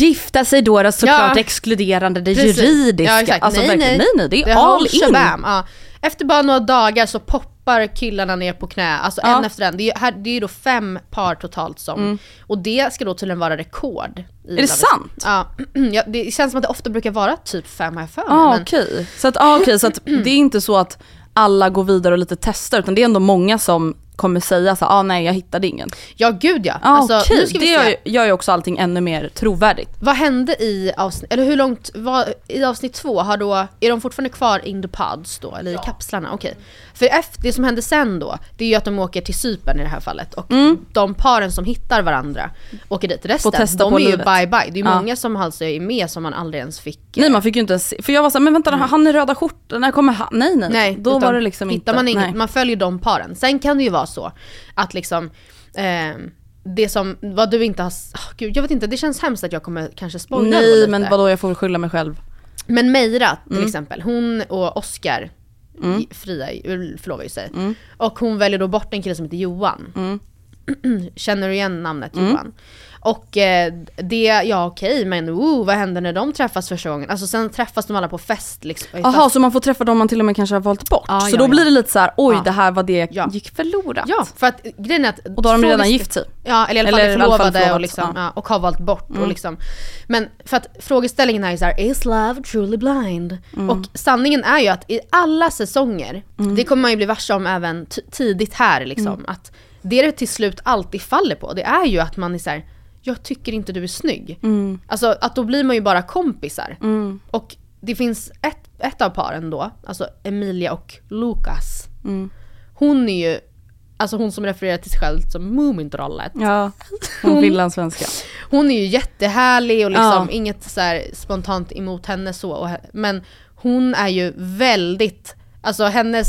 S1: gifta sig då, då såklart
S2: Ja.
S1: exkluderande det
S2: Precis.
S1: juridiska.
S2: Ja, exakt.
S1: Alltså
S2: nej,
S1: verkligen, nej nej det är
S2: Det är
S1: all in.
S2: Ja. Efter bara några dagar så poppar killarna ner på knä, alltså
S1: Ja.
S2: en efter en. Det är, här, det är då fem par totalt som, och det ska då tydligen vara rekord.
S1: Mm. Är det sant?
S2: Ja. ja, det känns som att det ofta brukar vara typ fem har jag för mig.
S1: Ah,
S2: men-
S1: okej. Så, att, ah, okej, så att det är inte så att alla går vidare och lite testar utan det är ändå många som kommer säga så ah, nej jag hittade ingen.
S2: Ja gud ja.
S1: Ah,
S2: alltså,
S1: okej,
S2: nu ska vi
S1: det
S2: se.
S1: gör, ju- gör ju också allting ännu mer trovärdigt.
S2: Vad hände i avsnitt, eller hur långt, var, i avsnitt två har då, är de fortfarande kvar in the pods då, eller i kapslarna? Okej. För efter, det som hände sen då, det är ju att de åker till Cypern i det här fallet och de paren som hittar varandra åker dit. Resten,
S1: Mm. testa
S2: de är ju bye bye. Det är ju
S1: Ja.
S2: många som alltså är med som man aldrig ens fick.
S1: Nej man fick ju inte ens för jag var såhär, men vänta han är röda skjortan, när kommer han? Nej nej,
S2: Nej,
S1: då
S2: utan
S1: var det liksom
S2: hittar
S1: inte.
S2: man inget,
S1: nej.
S2: man följer de paren. Sen kan det ju vara så att liksom ehm, det som, vad du inte har, oh, gud jag vet inte, det känns hemskt att jag kommer kanske spoila
S1: Nej
S2: lite.
S1: men vadå jag får skylla mig själv.
S2: Men Meira till
S1: Mm.
S2: exempel, hon och Oscar i- fria, förlovar ju sig.
S1: Mm.
S2: Och hon väljer då bort en kille som heter Johan. Känner du igen namnet
S1: Mm.
S2: Johan? Och eh, det, ja okej men oh, vad händer när de träffas första gången? Alltså sen träffas de alla på fest liksom.
S1: Jaha så man får träffa dem man till och med kanske har valt bort.
S2: Ja,
S1: så
S2: ja,
S1: då
S2: ja.
S1: blir det lite så här: oj
S2: Ja.
S1: det här var det
S2: Ja.
S1: gick förlorat.
S2: Ja, för att grejen är att...
S1: Och då har de redan gift sig.
S2: Ja, eller i alla fall är förlovade och, liksom.
S1: Mm.
S2: ja, och har valt bort. Och liksom. Men för att frågeställningen är ju såhär, is love truly blind?
S1: Mm.
S2: Och sanningen är ju att i alla säsonger, det kommer man ju bli varse om även tidigt här liksom,
S1: Mm.
S2: att det det till slut alltid faller på, det är ju att man är såhär, jag tycker inte du är snygg.
S1: Mm.
S2: Alltså att då blir man ju bara kompisar. Och det finns ett, ett av paren då, alltså Emilia och Lukas.
S1: Mm.
S2: Hon är ju, alltså hon som refererar till sig själv som Mumintrollet.
S1: Ja, hon finlandssvenska.
S2: Hon är ju jättehärlig och liksom
S1: Ja.
S2: inget så spontant emot henne så. Och, men hon är ju väldigt, alltså hennes,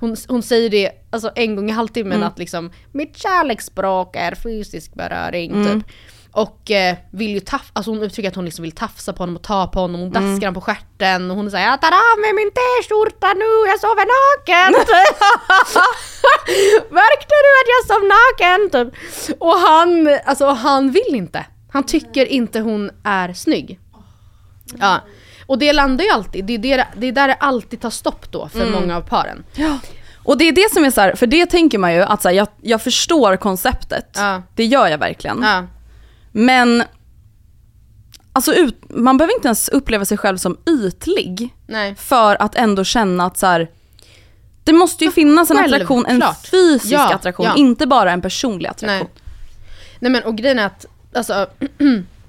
S2: hon, hon säger det alltså en gång i halvtimmen
S1: Mm.
S2: att liksom mitt kärleksspråk är fysisk beröring
S1: Mm.
S2: typ. Och eh, vill ju tafsa, alltså hon uttrycker att hon liksom vill tafsa på honom och ta på honom, hon daskar
S1: Mm.
S2: honom på stjärten och hon säger jag tar av mig min t-skjorta nu, jag sover naken. Märkte du att jag sov naken? Typ. Och han, alltså han vill inte. Han tycker inte hon är snygg. Ja. Och det landar ju alltid, det är, det, det är där det alltid tar stopp då för många av paren.
S1: Ja. Och det är det som är så här, för det tänker man ju att så här, jag, jag förstår konceptet.
S2: Ja.
S1: Det gör jag verkligen.
S2: Ja.
S1: Men alltså ut, man behöver inte ens uppleva sig själv som ytlig
S2: Nej.
S1: för att ändå känna att så här, det måste ju finnas en attraktion, en
S2: självklart.
S1: fysisk
S2: Ja,
S1: attraktion,
S2: ja.
S1: inte bara en personlig attraktion.
S2: Nej. Nej men och grejen är att, alltså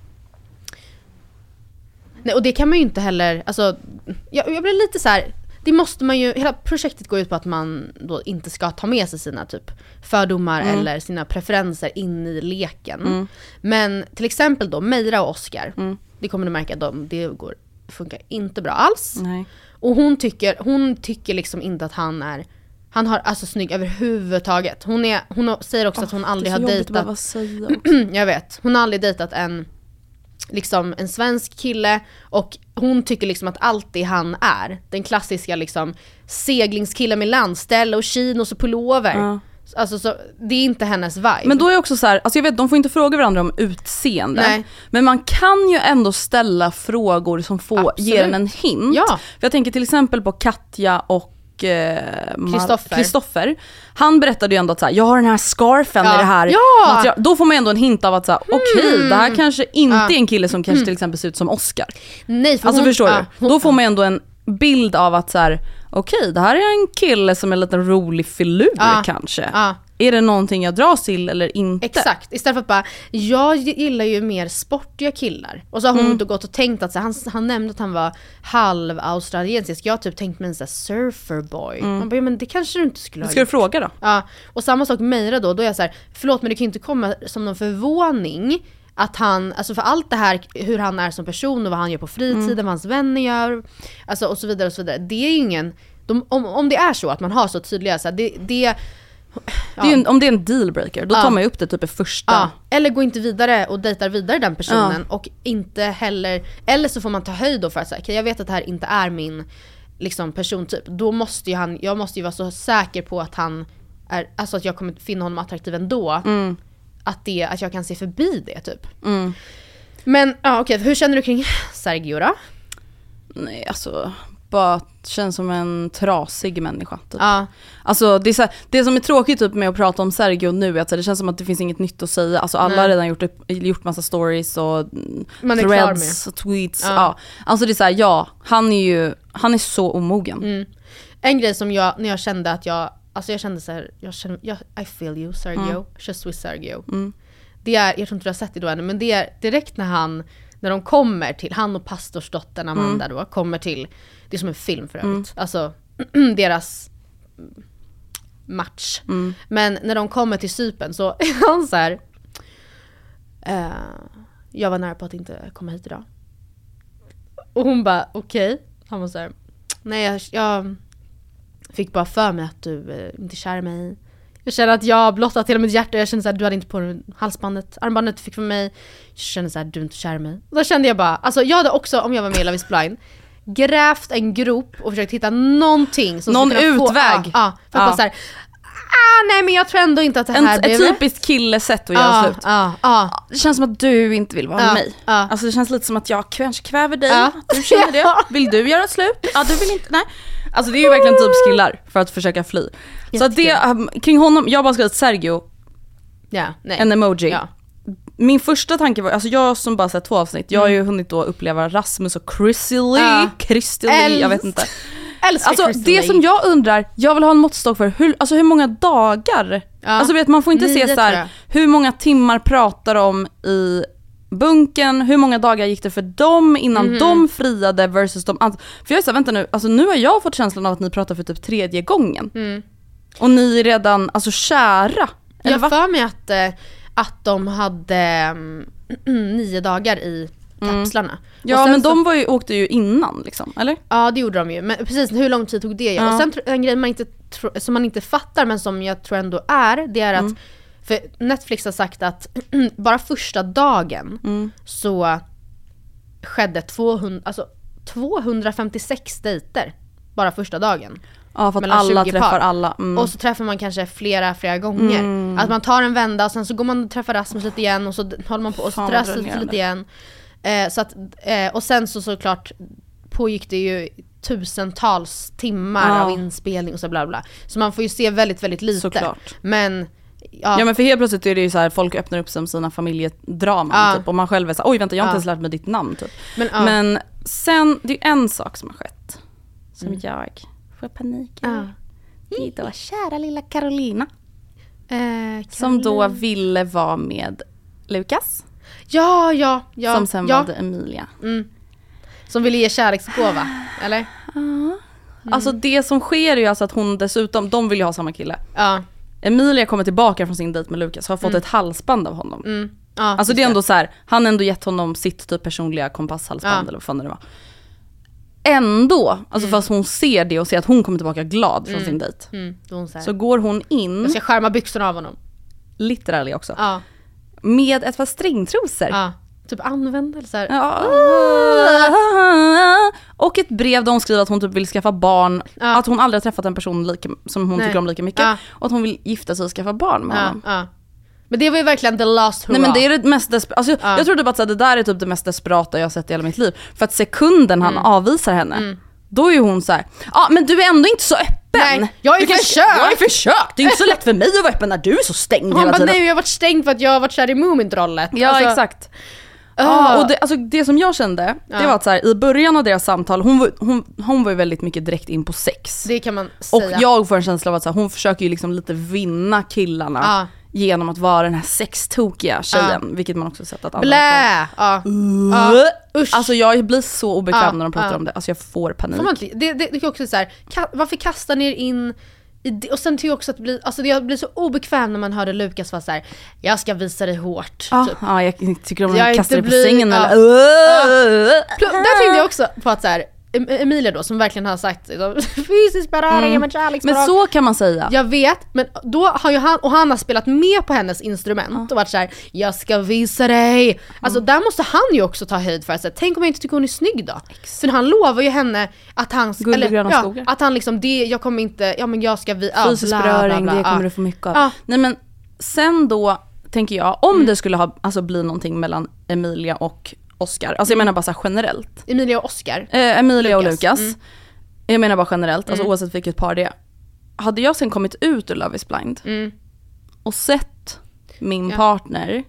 S2: Nej och det kan man ju inte heller, alltså jag, jag blir lite så här. Det måste man ju, hela projektet går ut på att man då inte ska ta med sig sina typ fördomar
S1: Mm.
S2: eller sina preferenser in i leken. Men till exempel då Meira och Oscar,
S1: Mm.
S2: det kommer du märka att de, det går, funkar inte bra alls.
S1: Nej.
S2: Och hon tycker, hon tycker liksom inte att han är han har alltså snygg överhuvudtaget. Hon, är, hon säger också att hon aldrig har dejtat jag vet. Hon har aldrig dejtat en, liksom, en svensk kille och hon tycker liksom att allt det han är, den klassiska liksom seglingskillen med landställe och chinos och pullover.
S1: Ja.
S2: Alltså så, det är inte hennes vibe.
S1: Men då är också så här, alltså jag vet de får inte fråga varandra om utseende.
S2: Nej.
S1: Men man kan ju ändå ställa frågor som får,
S2: Absolut.
S1: ger en en hint.
S2: Ja.
S1: För jag tänker till exempel på Katja och
S2: Kristoffer.
S1: Kristoffer. Han berättade ju ändå att så här, jag har den här scarfen
S2: Ja.
S1: i det här
S2: Ja!
S1: material- Då får man ändå en hint av att så här, okej det här kanske inte
S2: Ja.
S1: är en kille som kanske till exempel ser ut som Oscar.
S2: Nej, för
S1: Alltså
S2: hon,
S1: förstår
S2: ja,
S1: du? Då får man ändå en bild av att så här, okej det här är en kille som är en liten rolig filur kanske. Är det någonting jag dras till eller inte?
S2: Exakt, istället för att bara, jag gillar ju mer sportiga killar. Och så har hon
S1: Mm.
S2: inte gått och tänkt att så, han, han nämnde att han var halv australiensisk. Jag har typ tänkt mig en sån surferboy. Man bara, ja, men det kanske du inte skulle ha
S1: Mm. Ska du
S2: gjort.
S1: fråga då?
S2: Ja, och samma sak med Meira då, då är jag så här, förlåt men det kan ju inte komma som någon förvåning att han, alltså för allt det här, hur han är som person och vad han gör på fritiden,
S1: Mm.
S2: vad hans vänner gör, alltså och så vidare och så vidare. Det är ju ingen, de, om, om det är så att man har så tydliga, så här, det, det
S1: Det är ju en, om det är en dealbreaker, då
S2: Ja.
S1: tar man ju upp det typ i första.
S2: Ja, eller gå inte vidare och dejtar vidare den personen och inte heller, eller så får man ta höjd då för att säga, okay, jag vet att det här inte är min liksom, persontyp. Då måste ju han, jag måste ju vara så säker på att han är, alltså att jag kommer finna honom attraktiv ändå. Att, det, att jag kan se förbi det typ. Men ja okej, hur känner du kring Sergio då?
S1: Nej alltså, bara känns som en trasig människa. Typ.
S2: Ja,
S1: Alltså det, är så här, det som är tråkigt typ med att prata om Sergio nu är att det känns som att det finns inget nytt att säga. Alltså alla har
S2: Nej.
S1: redan gjort, upp, gjort massa stories och mm,
S2: Man
S1: threads och tweets.
S2: Ja.
S1: Ja. Alltså det är såhär, ja, han är ju, han är så omogen.
S2: Mm. En grej som jag, när jag kände att jag, alltså jag kände så här, jag kände, jag, I feel you Sergio, just with Sergio. Det är, jag tror inte du har sett det då ännu, men det är direkt när han, när de kommer till, han och pastorsdottern Amanda då, kommer till, det är som en film för övrigt, alltså deras match. Men när de kommer till sypen så är han så här. Eh, jag var nära på att inte komma hit idag. Och hon bara okej. Han var så här. Nej jag, jag fick bara för mig att du eh, inte är kär i mig. Jag känner att jag har blottat hela mitt hjärta. Jag känner såhär, du hade inte på dig halsbandet. Armbandet du fick från mig. Jag känner såhär, du är inte kär i mig. Och då kände jag bara, alltså jag hade också, om jag var med i Love is blind, grävt en grop och försökt hitta någonting som
S1: Någon
S2: kunna Få,
S1: utväg.
S2: ja, ja, för att
S1: Ja.
S2: bara såhär, ah nej men jag tror ändå inte att det
S1: En,
S2: här
S1: ett
S2: blev
S1: typiskt killesätt att göra
S2: Ja,
S1: slut.
S2: ja, ja.
S1: Det känns som att du inte vill vara med mig. Alltså det känns lite som att jag kanske kväver dig, du känner det. Vill du göra slut? Ja du vill inte, nej. Alltså det är ju verkligen typ killar för att försöka fly. Så att det, um, kring honom, jag har bara skrivit Sergio,
S2: Ja, nej.
S1: en emoji.
S2: Ja.
S1: Min första tanke var, alltså jag som bara sett två avsnitt, jag har ju hunnit då uppleva Rasmus och
S2: Ja.
S1: Christy Lee, jag vet inte. Alltså det som jag undrar, jag vill ha en måttstock för hur, alltså hur många dagar?
S2: Ja.
S1: Alltså vet man får inte
S2: Nio,
S1: se så här, hur många timmar pratar de i bunken, hur många dagar gick det för dem innan
S2: Mhm.
S1: de friade versus de andra. För jag är såhär, vänta nu, alltså nu har jag fått känslan av att ni pratar för typ tredje gången.
S2: Mm.
S1: Och ni är redan, alltså kära.
S2: Jag
S1: va?
S2: för mig att, eh, att de hade mm, nio dagar i kapslarna. Och
S1: Ja men de var ju, åkte ju innan liksom, eller?
S2: Ja det gjorde de ju, men precis hur lång tid tog det? Ja. Och sen en grej man inte, som man inte fattar men som jag tror ändå är, det är att
S1: Mm.
S2: för Netflix har sagt att bara första dagen
S1: Mm.
S2: så skedde 200, alltså 256 dejter bara första dagen.
S1: Ja för att alla
S2: 20
S1: träffar
S2: par.
S1: alla. Mm.
S2: Och så träffar man kanske flera, flera gånger. Att man tar en vända och sen så går man och träffar Rasmus lite igen och så håller man på och så
S1: dränerande.
S2: lite igen. Eh, så att, eh, och sen så såklart pågick det ju tusentals timmar
S1: Ja.
S2: av inspelning och så bla bla. Så man får ju se väldigt, väldigt lite.
S1: Såklart.
S2: Men, ja.
S1: Ja men för helt plötsligt är det ju så här, folk öppnar upp som sina familjedraman
S2: Ja.
S1: typ och man själv är så här, oj vänta jag har inte
S2: Ja.
S1: ens lärt mig ditt namn typ.
S2: Men.
S1: Men sen, det är ju en sak som har skett. Som jag får panik i.
S2: Ja.
S1: Det är då kära lilla Carolina.
S2: Eh,
S1: Som då ville vara med Lukas.
S2: Ja, ja, ja.
S1: som sen
S2: ja.
S1: valde Emilia.
S2: Som ville ge kärleksgåva, eller?
S1: Alltså det som sker är ju alltså att hon dessutom, de vill ju ha samma kille.
S2: Ja.
S1: Emilia kommer tillbaka från sin dejt med Lukas har fått ett halsband av honom.
S2: Mm. ja
S1: Alltså det är ändå så här, han har ändå gett honom sitt typ personliga kompasshalsband
S2: Ja.
S1: eller vad fan det var. Ändå, alltså fast hon ser det och ser att hon kommer tillbaka glad från sin dejt.
S2: Mm, så
S1: Så går hon in,
S2: jag ska skärma byxorna av honom.
S1: literally också,
S2: Ja,
S1: med ett par stringtrosor.
S2: ja. Typ användelse. här.
S1: Ja. Och ett brev där hon skriver att hon typ vill skaffa barn, att hon aldrig har träffat en person lika, som hon
S2: Nej.
S1: tycker om lika mycket. Och att hon vill gifta sig och skaffa barn med honom.
S2: Men det var ju verkligen the last hurra.
S1: Nej men det är det mest desperata, alltså,
S2: Ja.
S1: jag tror typ att det där är typ det mest desperata jag har sett i hela mitt liv. För att sekunden
S2: Mm.
S1: han avvisar henne, då är hon så här: ja men du är ändå inte så öppen.
S2: Nej, jag har ju försökt."
S1: Jag har ju försökt, det är inte så lätt för mig att vara öppen när du är så stängd hela
S2: bara
S1: tiden.
S2: nej jag har varit stängd för att jag har varit kär i Moomin-trollet.
S1: Ja
S2: Alltså,
S1: exakt.
S2: ah.
S1: Och det, alltså, det som jag kände, det
S2: Ja.
S1: var att så här, i början av deras samtal, hon var, hon, hon var ju väldigt mycket direkt in på sex.
S2: Det kan man
S1: och
S2: säga.
S1: jag får en känsla av att så här, hon försöker ju liksom lite vinna killarna
S2: Ja.
S1: Genom att vara den här sextokiga tjejen, vilket man också sett att andra
S2: Blä! Ja. Usch.
S1: Alltså jag blir så obekväm när de pratar om det, alltså jag får panik.
S2: Får man det, det, det är också så här, varför kastar ni er in? Och sen tycker jag också att blir, alltså jag blir så obekväm när man hörde Lukas vara så här, jag ska visa dig hårt.
S1: Ja,
S2: Typ.
S1: ja, jag tycker om att kasta dig på
S2: blir-
S1: sängen
S2: ja.
S1: eller...
S2: Pl- Där tänkte jag också på att så här, Em- Emilia då som verkligen har sagt liksom, fysisk beröring med kärleksspråk.
S1: Men så kan man säga.
S2: Jag vet, men då har ju han, och han har spelat med på hennes instrument och varit såhär, jag ska visa dig. Alltså
S1: Mm.
S2: där måste han ju också ta höjd för att säga, tänk om jag inte tycker hon är snygg då? För han lovar ju henne att han,
S1: Guld gröna
S2: ja, att han liksom, det, jag kommer inte, ja men jag ska vi, ja,
S1: Fysisk
S2: bla, bla,
S1: beröring,
S2: bla,
S1: det kommer
S2: ja.
S1: du få mycket av.
S2: Ja.
S1: Nej men sen då tänker jag, om
S2: Mm.
S1: det skulle ha, alltså, bli någonting mellan Emilia och Oscar, alltså jag menar bara så generellt.
S2: Emilia och Oscar.
S1: Eh, Emilia och
S2: Lukas, mm.
S1: Jag menar bara generellt, alltså oavsett vilket par det är. Hade jag sen kommit ut ur Love is blind
S2: Mm.
S1: och sett min
S2: Ja.
S1: partner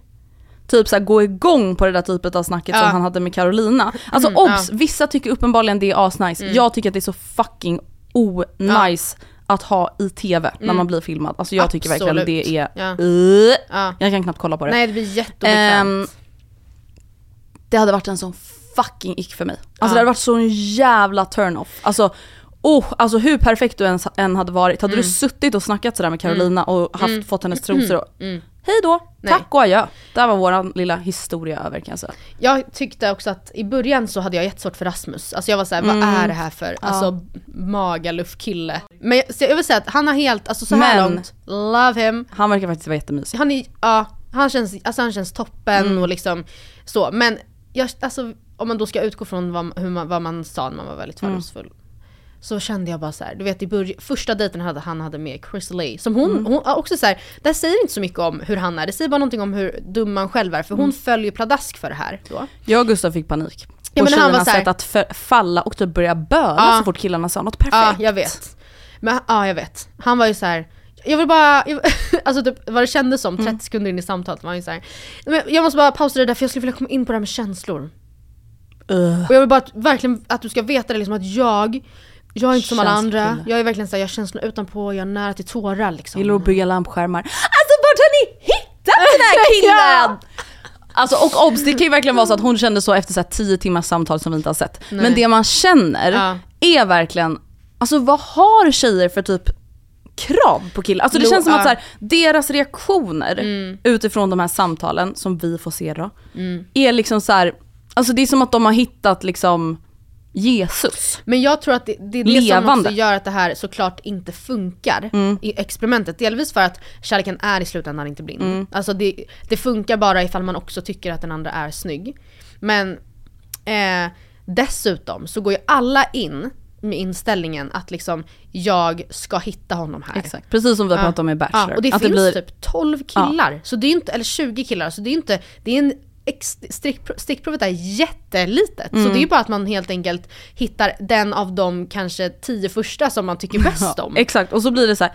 S1: typ så här, gå igång på det där typet av snacket
S2: Ja.
S1: som han hade med Carolina. Alltså
S2: Mm,
S1: obs,
S2: ja.
S1: vissa tycker uppenbarligen det är asnice. Jag tycker att det är så fucking o-nice att ha i tv när man blir filmad. Alltså jag tycker verkligen
S2: Absolut.
S1: det är...
S2: Ja. Ja.
S1: jag kan knappt kolla på det.
S2: Nej det blir jätteobekvämt.
S1: Ehm, det hade varit en sån fucking ick för mig. Alltså
S2: Ja.
S1: det hade varit sån jävla turn-off. Alltså, oh, alltså hur perfekt du än hade varit, hade
S2: Mm.
S1: du suttit och snackat sådär med Carolina och haft, fått hennes trosor och hej då,
S2: Nej.
S1: tack och adjö. Där var våran lilla historia över kan jag säga.
S2: Jag tyckte också att i början så hade jag jättesvårt för Rasmus. Alltså jag var såhär,
S1: Mm.
S2: vad är det här för alltså, Magaluf-kille? Men jag, jag vill säga att han har helt, alltså så här
S1: Men-
S2: långt, love him.
S1: Han verkar faktiskt vara jättemysig.
S2: Han är, ja, han känns, alltså han känns toppen
S1: Mm.
S2: och liksom så. Men jag, alltså, om man då ska utgå från vad, hur man, vad man sa när man var väldigt
S1: Mm.
S2: fördomsfull. Så kände jag bara så här, du vet i början, första dejten hade, han hade med Chris Lee, som hon,
S1: Mm.
S2: hon också så här, det säger inte så mycket om hur han är, det säger bara någonting om hur dum man själv är, för
S1: Mm.
S2: hon följer pladask för det här då.
S1: Jag och Gustav fick panik.
S2: Ja, var
S1: tjejernas
S2: här-
S1: sätt att för, falla och typ börja böla
S2: Ja.
S1: så fort killarna sa något perfekt.
S2: Ja, jag vet. Men ja, jag vet. Han var ju så här. Jag vill bara, jag, alltså typ vad det kändes som,
S1: Mm.
S2: 30 sekunder in i samtalet var ju så här. "Men Jag måste bara pausa det där för jag skulle vilja komma in på det här med känslor.
S1: Ugh.
S2: Och jag vill bara att, verkligen att du ska veta det liksom att jag, jag är inte som alla andra. Jag är verkligen såhär, jag har känslor utanpå, jag är nära till tårar liksom.
S1: Gillar att bygga lampskärmar. Alltså vart har ni hittat den här killen? Alltså och obs, det kan ju verkligen vara så att hon kände så efter så 10 timmars samtal som vi inte har sett. Men det man känner
S2: Ja.
S1: är verkligen, alltså vad har tjejer för typ krav på killar? Alltså det känns som att så här, deras reaktioner
S2: Mm.
S1: utifrån de här samtalen som vi får se då, är liksom så här, alltså det är som att de har hittat liksom Jesus.
S2: Men jag tror att det, det är det som
S1: Levande.
S2: också gör att det här såklart inte funkar
S1: Mm.
S2: i experimentet. Delvis för att kärleken är i slutändan inte blind.
S1: Mm.
S2: Alltså det, det funkar bara ifall man också tycker att den andra är snygg. Men eh, dessutom så går ju alla in med inställningen att liksom jag ska hitta honom här.
S1: Exakt. Precis som vi har pratat om i Bachelor.
S2: Ja, och det
S1: att
S2: finns
S1: blir,
S2: typ 12 killar, så det är inte, eller 20 killar, så det är inte, det är en stickprovet är jättelitet. Så
S1: Mm.
S2: det är ju bara att man helt enkelt hittar den av de kanske tio första som man tycker bäst om.
S1: Exakt, och så blir det så här.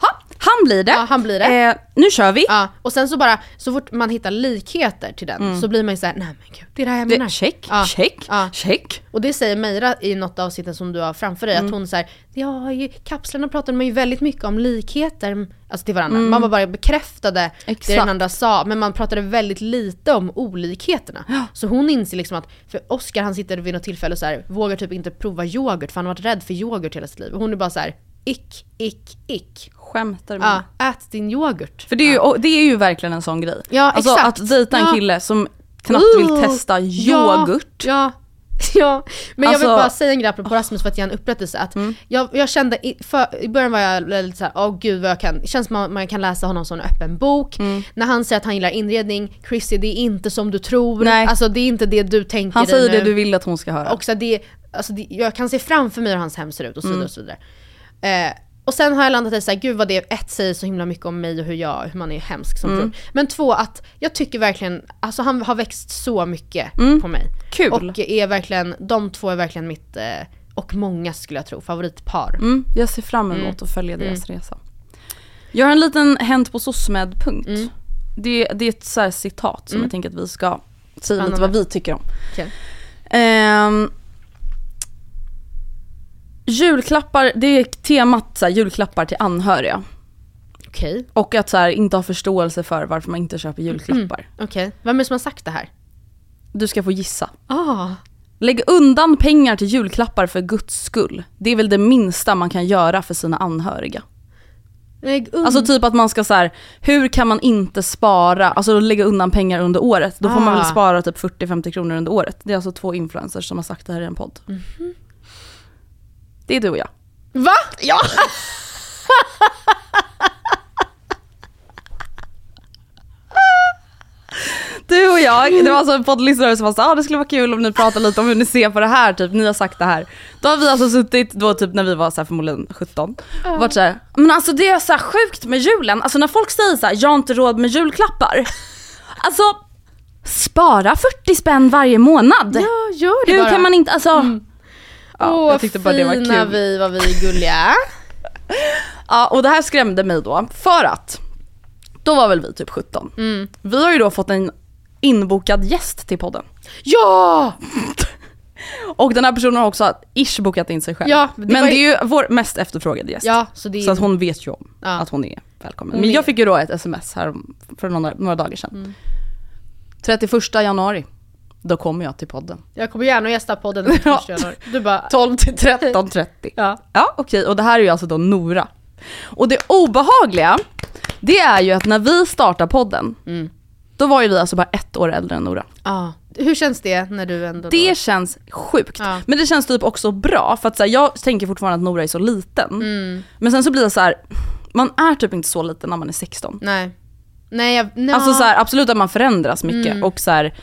S1: Ha, han blir det.
S2: Ja, han blir det.
S1: Eh, nu kör vi.
S2: Ja, och sen så bara, så fort man hittar likheter till den så blir man ju såhär, nej men gud, det är det här jag menar.
S1: Mm. Det, check,
S2: Ja.
S1: check,
S2: Ja.
S1: check.
S2: Och det säger Meira i något avsnitt som du har framför dig, att hon säger ja i kapslarna pratar man ju väldigt mycket om likheter, alltså till varandra. Man var bara bekräftade det
S1: Exakt.
S2: den andra sa, men man pratade väldigt lite om olikheterna. Så hon inser liksom att, för Oscar han sitter vid något tillfälle och så här, vågar typ inte prova yoghurt för han har varit rädd för yoghurt hela sitt liv. Och hon är bara så här: ick, ick, ick.
S1: Skämtar du med?
S2: Ja, ät din yoghurt.
S1: För det är, ju, det är ju verkligen en sån grej.
S2: Ja,
S1: alltså
S2: exakt.
S1: att dejta en
S2: Ja.
S1: kille som knappt vill
S2: Uh,
S1: testa yoghurt.
S2: Ja, ja. Men jag
S1: Alltså-
S2: vill bara säga en grej apropå Rasmus för att ge en upprättelse. Att jag, jag kände, i, för, i början var jag lite såhär, åh gud vad jag kan, det känns som att man kan läsa honom som en öppen bok. När han säger att han gillar inredning, Chrissy det är inte som du tror.
S1: Nej.
S2: Alltså det är inte det du tänker
S1: Han säger det
S2: nu.
S1: du vill att hon ska höra.
S2: Och så det, alltså det, jag kan se framför mig hur hans hem ser ut och så
S1: Mm.
S2: vidare. Och, så vidare. Eh, och sen har jag landat i såhär, gud vad det ett säger så himla mycket om mig och hur jag, hur man är hemsk som
S1: Mm.
S2: tror. Men två, att jag tycker verkligen, alltså han har växt så mycket på mig.
S1: Mm. Kul.
S2: Och är verkligen, de två är verkligen mitt, eh, och många skulle jag tro, favoritpar.
S1: Mm, jag ser fram emot att följa deras resa. Jag har en liten hänt på SOSMED-punkt. Det, det är ett så citat som jag tänker att vi ska säga lite vad vi tycker om.
S2: Okej.
S1: Ehm, julklappar, det är temat så här, julklappar till anhöriga.
S2: Okej,
S1: Och att så här, inte ha förståelse för varför man inte köper julklappar.
S2: okej. Vem är det som har sagt det här?
S1: Du ska få gissa.
S2: Ah,
S1: Lägg undan pengar till julklappar för guds skull. Det är väl det minsta man kan göra för sina anhöriga.
S2: lägg undan.
S1: Alltså typ att man ska så här, hur kan man inte spara, alltså lägga undan pengar under året? Då får man väl
S2: Ah.
S1: spara typ 40-50 kronor under året. Det är alltså två influencers som har sagt det här i en podd.
S2: Mhm.
S1: Det är du och jag.
S2: Va? Ja!
S1: Du och jag, det var alltså en poddlyssnare som var såhär, ah, det skulle vara kul om ni pratar lite om hur ni ser på det här, typ ni har sagt det här. Då har vi alltså suttit, då typ när vi var så här förmodligen 17, och varit såhär, men alltså det är så sjukt med julen, alltså när folk säger så här, jag har inte råd med julklappar. Alltså, spara 40 spänn varje månad.
S2: Ja, gör det
S1: hur
S2: bara. Mm.
S1: kan man inte, alltså. Ja,
S2: Åh,
S1: jag tyckte bara det var
S2: fina
S1: kul.
S2: vi, vad vi är gulliga.
S1: Ja, och det här skrämde mig då, för att då var väl vi typ 17.
S2: Mm.
S1: Vi har ju då fått en inbokad gäst till podden.
S2: Ja!
S1: Och den här personen har också ish bokat in sig själv.
S2: Ja, det
S1: men
S2: var
S1: det är ju vår mest efterfrågade gäst.
S2: Ja, så är...
S1: Så att hon vet ju om
S2: Ja.
S1: att hon är välkommen.
S2: Hon
S1: Men
S2: är-
S1: jag fick ju då ett sms här för några, några dagar sedan.
S2: Mm.
S1: 31 januari, då kommer jag till podden.
S2: Jag kommer gärna gästa podden den
S1: Ja.
S2: Du bara...
S1: 12 till 13.30.
S2: Ja.
S1: Ja okej, och det här är ju alltså då Nora. Och det obehagliga, det är ju att när vi startar podden,
S2: Mm.
S1: då var ju vi alltså bara ett år äldre än Nora.
S2: Ja. Hur känns det när du ändå...
S1: Det
S2: då...
S1: känns sjukt.
S2: Ja.
S1: Men det känns typ också bra, för att så här, jag tänker fortfarande att Nora är så liten.
S2: Mm.
S1: Men sen så blir det så här, man är typ inte så liten när man är 16.
S2: Nej. Nej, jag... Nej.
S1: Alltså så här, absolut att man förändras mycket
S2: Mm.
S1: och så här,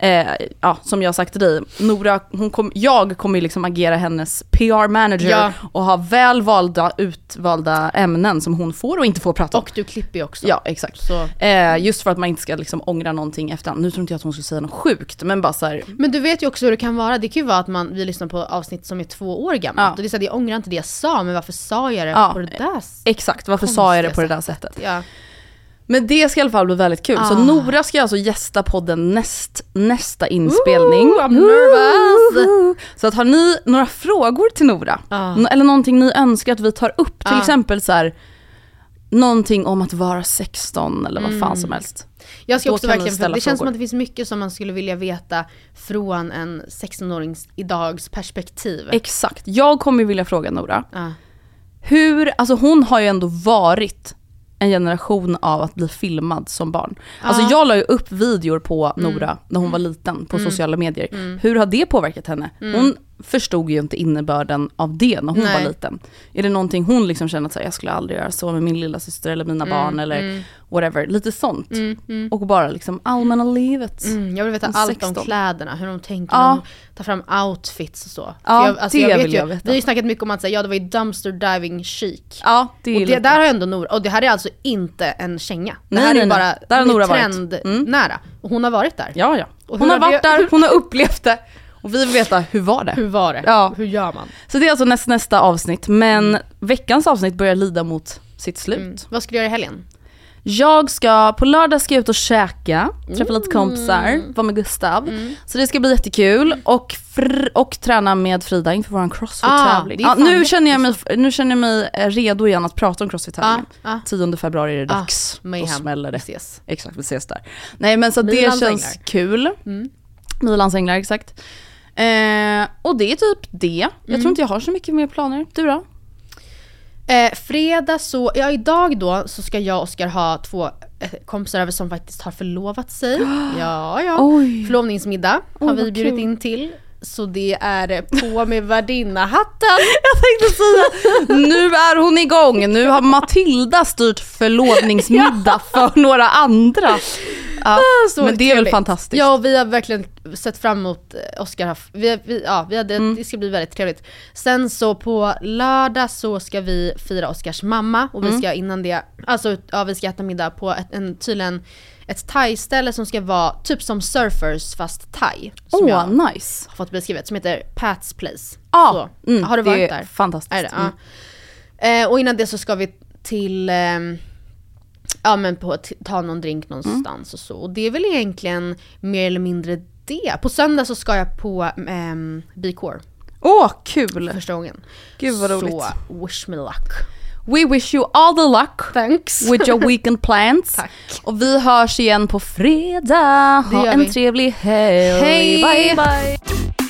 S1: eh, ja som jag sagt till dig, Nora, hon kom, jag kommer ju liksom agera hennes PR-manager
S2: Ja.
S1: och ha väl valda, utvalda ämnen som hon får och inte får prata om.
S2: Och du klipper ju också.
S1: Ja exakt. Eh, just för att man inte ska liksom ångra någonting efterhand. Nu tror inte jag att hon skulle säga något sjukt men bara så här,
S2: Men du vet ju också hur det kan vara. Det kan ju vara att man, vi lyssnar på avsnitt som är två år gammalt.
S1: Ja.
S2: Och det är så här, jag ångrar inte det jag sa, men varför sa jag det
S1: Ja.
S2: på det där
S1: exakt varför sa jag det på det där sättet?
S2: Ja.
S1: Men det ska i alla fall bli väldigt kul. Så
S2: Ah.
S1: Nora ska alltså gästa podden näst, nästa inspelning.
S2: Ooh, I'm nervous.
S1: Ooh. Så att har ni några frågor till Nora,
S2: Ah.
S1: Eller någonting ni önskar att vi tar upp, till
S2: Ah.
S1: exempel så här, någonting om att vara 16 eller vad fan som helst.
S2: Jag ska
S1: Då
S2: också verkligen,
S1: ställa
S2: det känns som
S1: frågor.
S2: att det finns mycket som man skulle vilja veta från en 16-årings idags perspektiv.
S1: Exakt. Jag kommer vilja fråga Nora,
S2: Ja.
S1: hur, alltså hon har ju ändå varit en generation av att bli filmad som barn. Alltså
S2: Ja.
S1: jag la ju upp videor på Nora när hon var liten på sociala medier. Hur har det påverkat henne? Hon förstod ju inte innebörden av det när hon
S2: Nej.
S1: var liten. Är det någonting hon liksom känner att så här, jag skulle aldrig göra så med min lilla syster eller mina barn eller whatever, lite sånt. Och bara liksom allmänna livet.
S2: Mm, jag vill veta
S1: Om
S2: allt
S1: 16.
S2: om kläderna, hur de tänker
S1: Ja.
S2: de tar fram outfits och så.
S1: Ja,
S2: jag, alltså
S1: det
S2: jag vet
S1: vill
S2: ju,
S1: jag veta.
S2: Vi har ju snackat mycket om att säga, ja det var ju dumpster diving chic.
S1: Ja, det är
S2: och det där har ändå Nora, och det här är alltså inte en känga. Det
S1: Nej,
S2: här
S1: nej,
S2: är bara
S1: Där har Nora varit.
S2: trendnära. Och hon har varit där.
S1: Ja, ja. Hon har
S2: har
S1: varit där, hon har upplevt det. Och vi vill veta, hur var det?
S2: Hur var det?
S1: Ja.
S2: Hur gör man?
S1: Så det är alltså näst, nästa avsnitt, men veckans avsnitt börjar lida mot sitt slut.
S2: Mm. Vad ska du göra i helgen?
S1: Jag ska, på lördag ska jag ut och käka, träffa lite kompisar, vara med Gustav. Så det ska bli jättekul och, fr- och träna med Frida inför vår crossfit-tävling.
S2: Ah, fan
S1: nu, känner jag mig, nu känner jag mig eh, redo igen att prata om crossfit-tävlingen.
S2: Ah, ah.
S1: 10 februari är det
S2: Ah,
S1: dags. Då
S2: mayhem.
S1: smäller det.
S2: Vi ses.
S1: Exakt, vi ses där. Nej men så det känns
S2: änglar.
S1: kul. Milans änglar, exakt. Eh, och det är typ det. Jag tror inte jag har så mycket mer planer. Du då?
S2: Eh, fredag så, ja idag då så ska jag och Oskar ha två eh, kompisar över som faktiskt har förlovat sig. Ja, ja.
S1: Oj.
S2: Förlovningsmiddag har
S1: Oj,
S2: vi bjudit
S1: kul.
S2: in till. Så det är på med värdinnahatten.
S1: Jag tänkte säga, nu är hon igång. Nu har Matilda styrt förlovningsmiddag för några andra. Ja,
S2: Så
S1: men det är väl
S2: trevligt.
S1: fantastiskt.
S2: Ja, och vi har verkligen sett fram emot eh, Oscar. Vi, vi, ja, vi hade,
S1: Mm.
S2: Det ska bli väldigt trevligt. Sen så på lördag så ska vi fira Oscars mamma och
S1: Mm.
S2: vi ska innan det, alltså ja, vi ska äta middag på ett, en, tydligen ett thai-ställe som ska vara typ som surfers fast thai. Som
S1: Åh,
S2: jag
S1: nice.
S2: har fått beskrivet, som heter Pat's Place.
S1: Ja,
S2: Så,
S1: mm,
S2: har du
S1: det
S2: varit
S1: är
S2: där?
S1: fantastiskt.
S2: Är det?
S1: Mm.
S2: Ja. Eh, och innan det så ska vi till, ehm, ja men på, t- ta någon drink någonstans och så. Och det är väl egentligen mer eller mindre det. På söndag så ska jag på um, B-core
S1: Åh, kul.
S2: första gången.
S1: Gud vad roligt.
S2: Så wish me luck.
S1: We wish you all the luck
S2: Thanks.
S1: with your weekend plans.
S2: Tack.
S1: Och vi hörs igen på fredag. Ha en
S2: vi.
S1: trevlig helg.
S2: Hej!
S1: Bye, bye.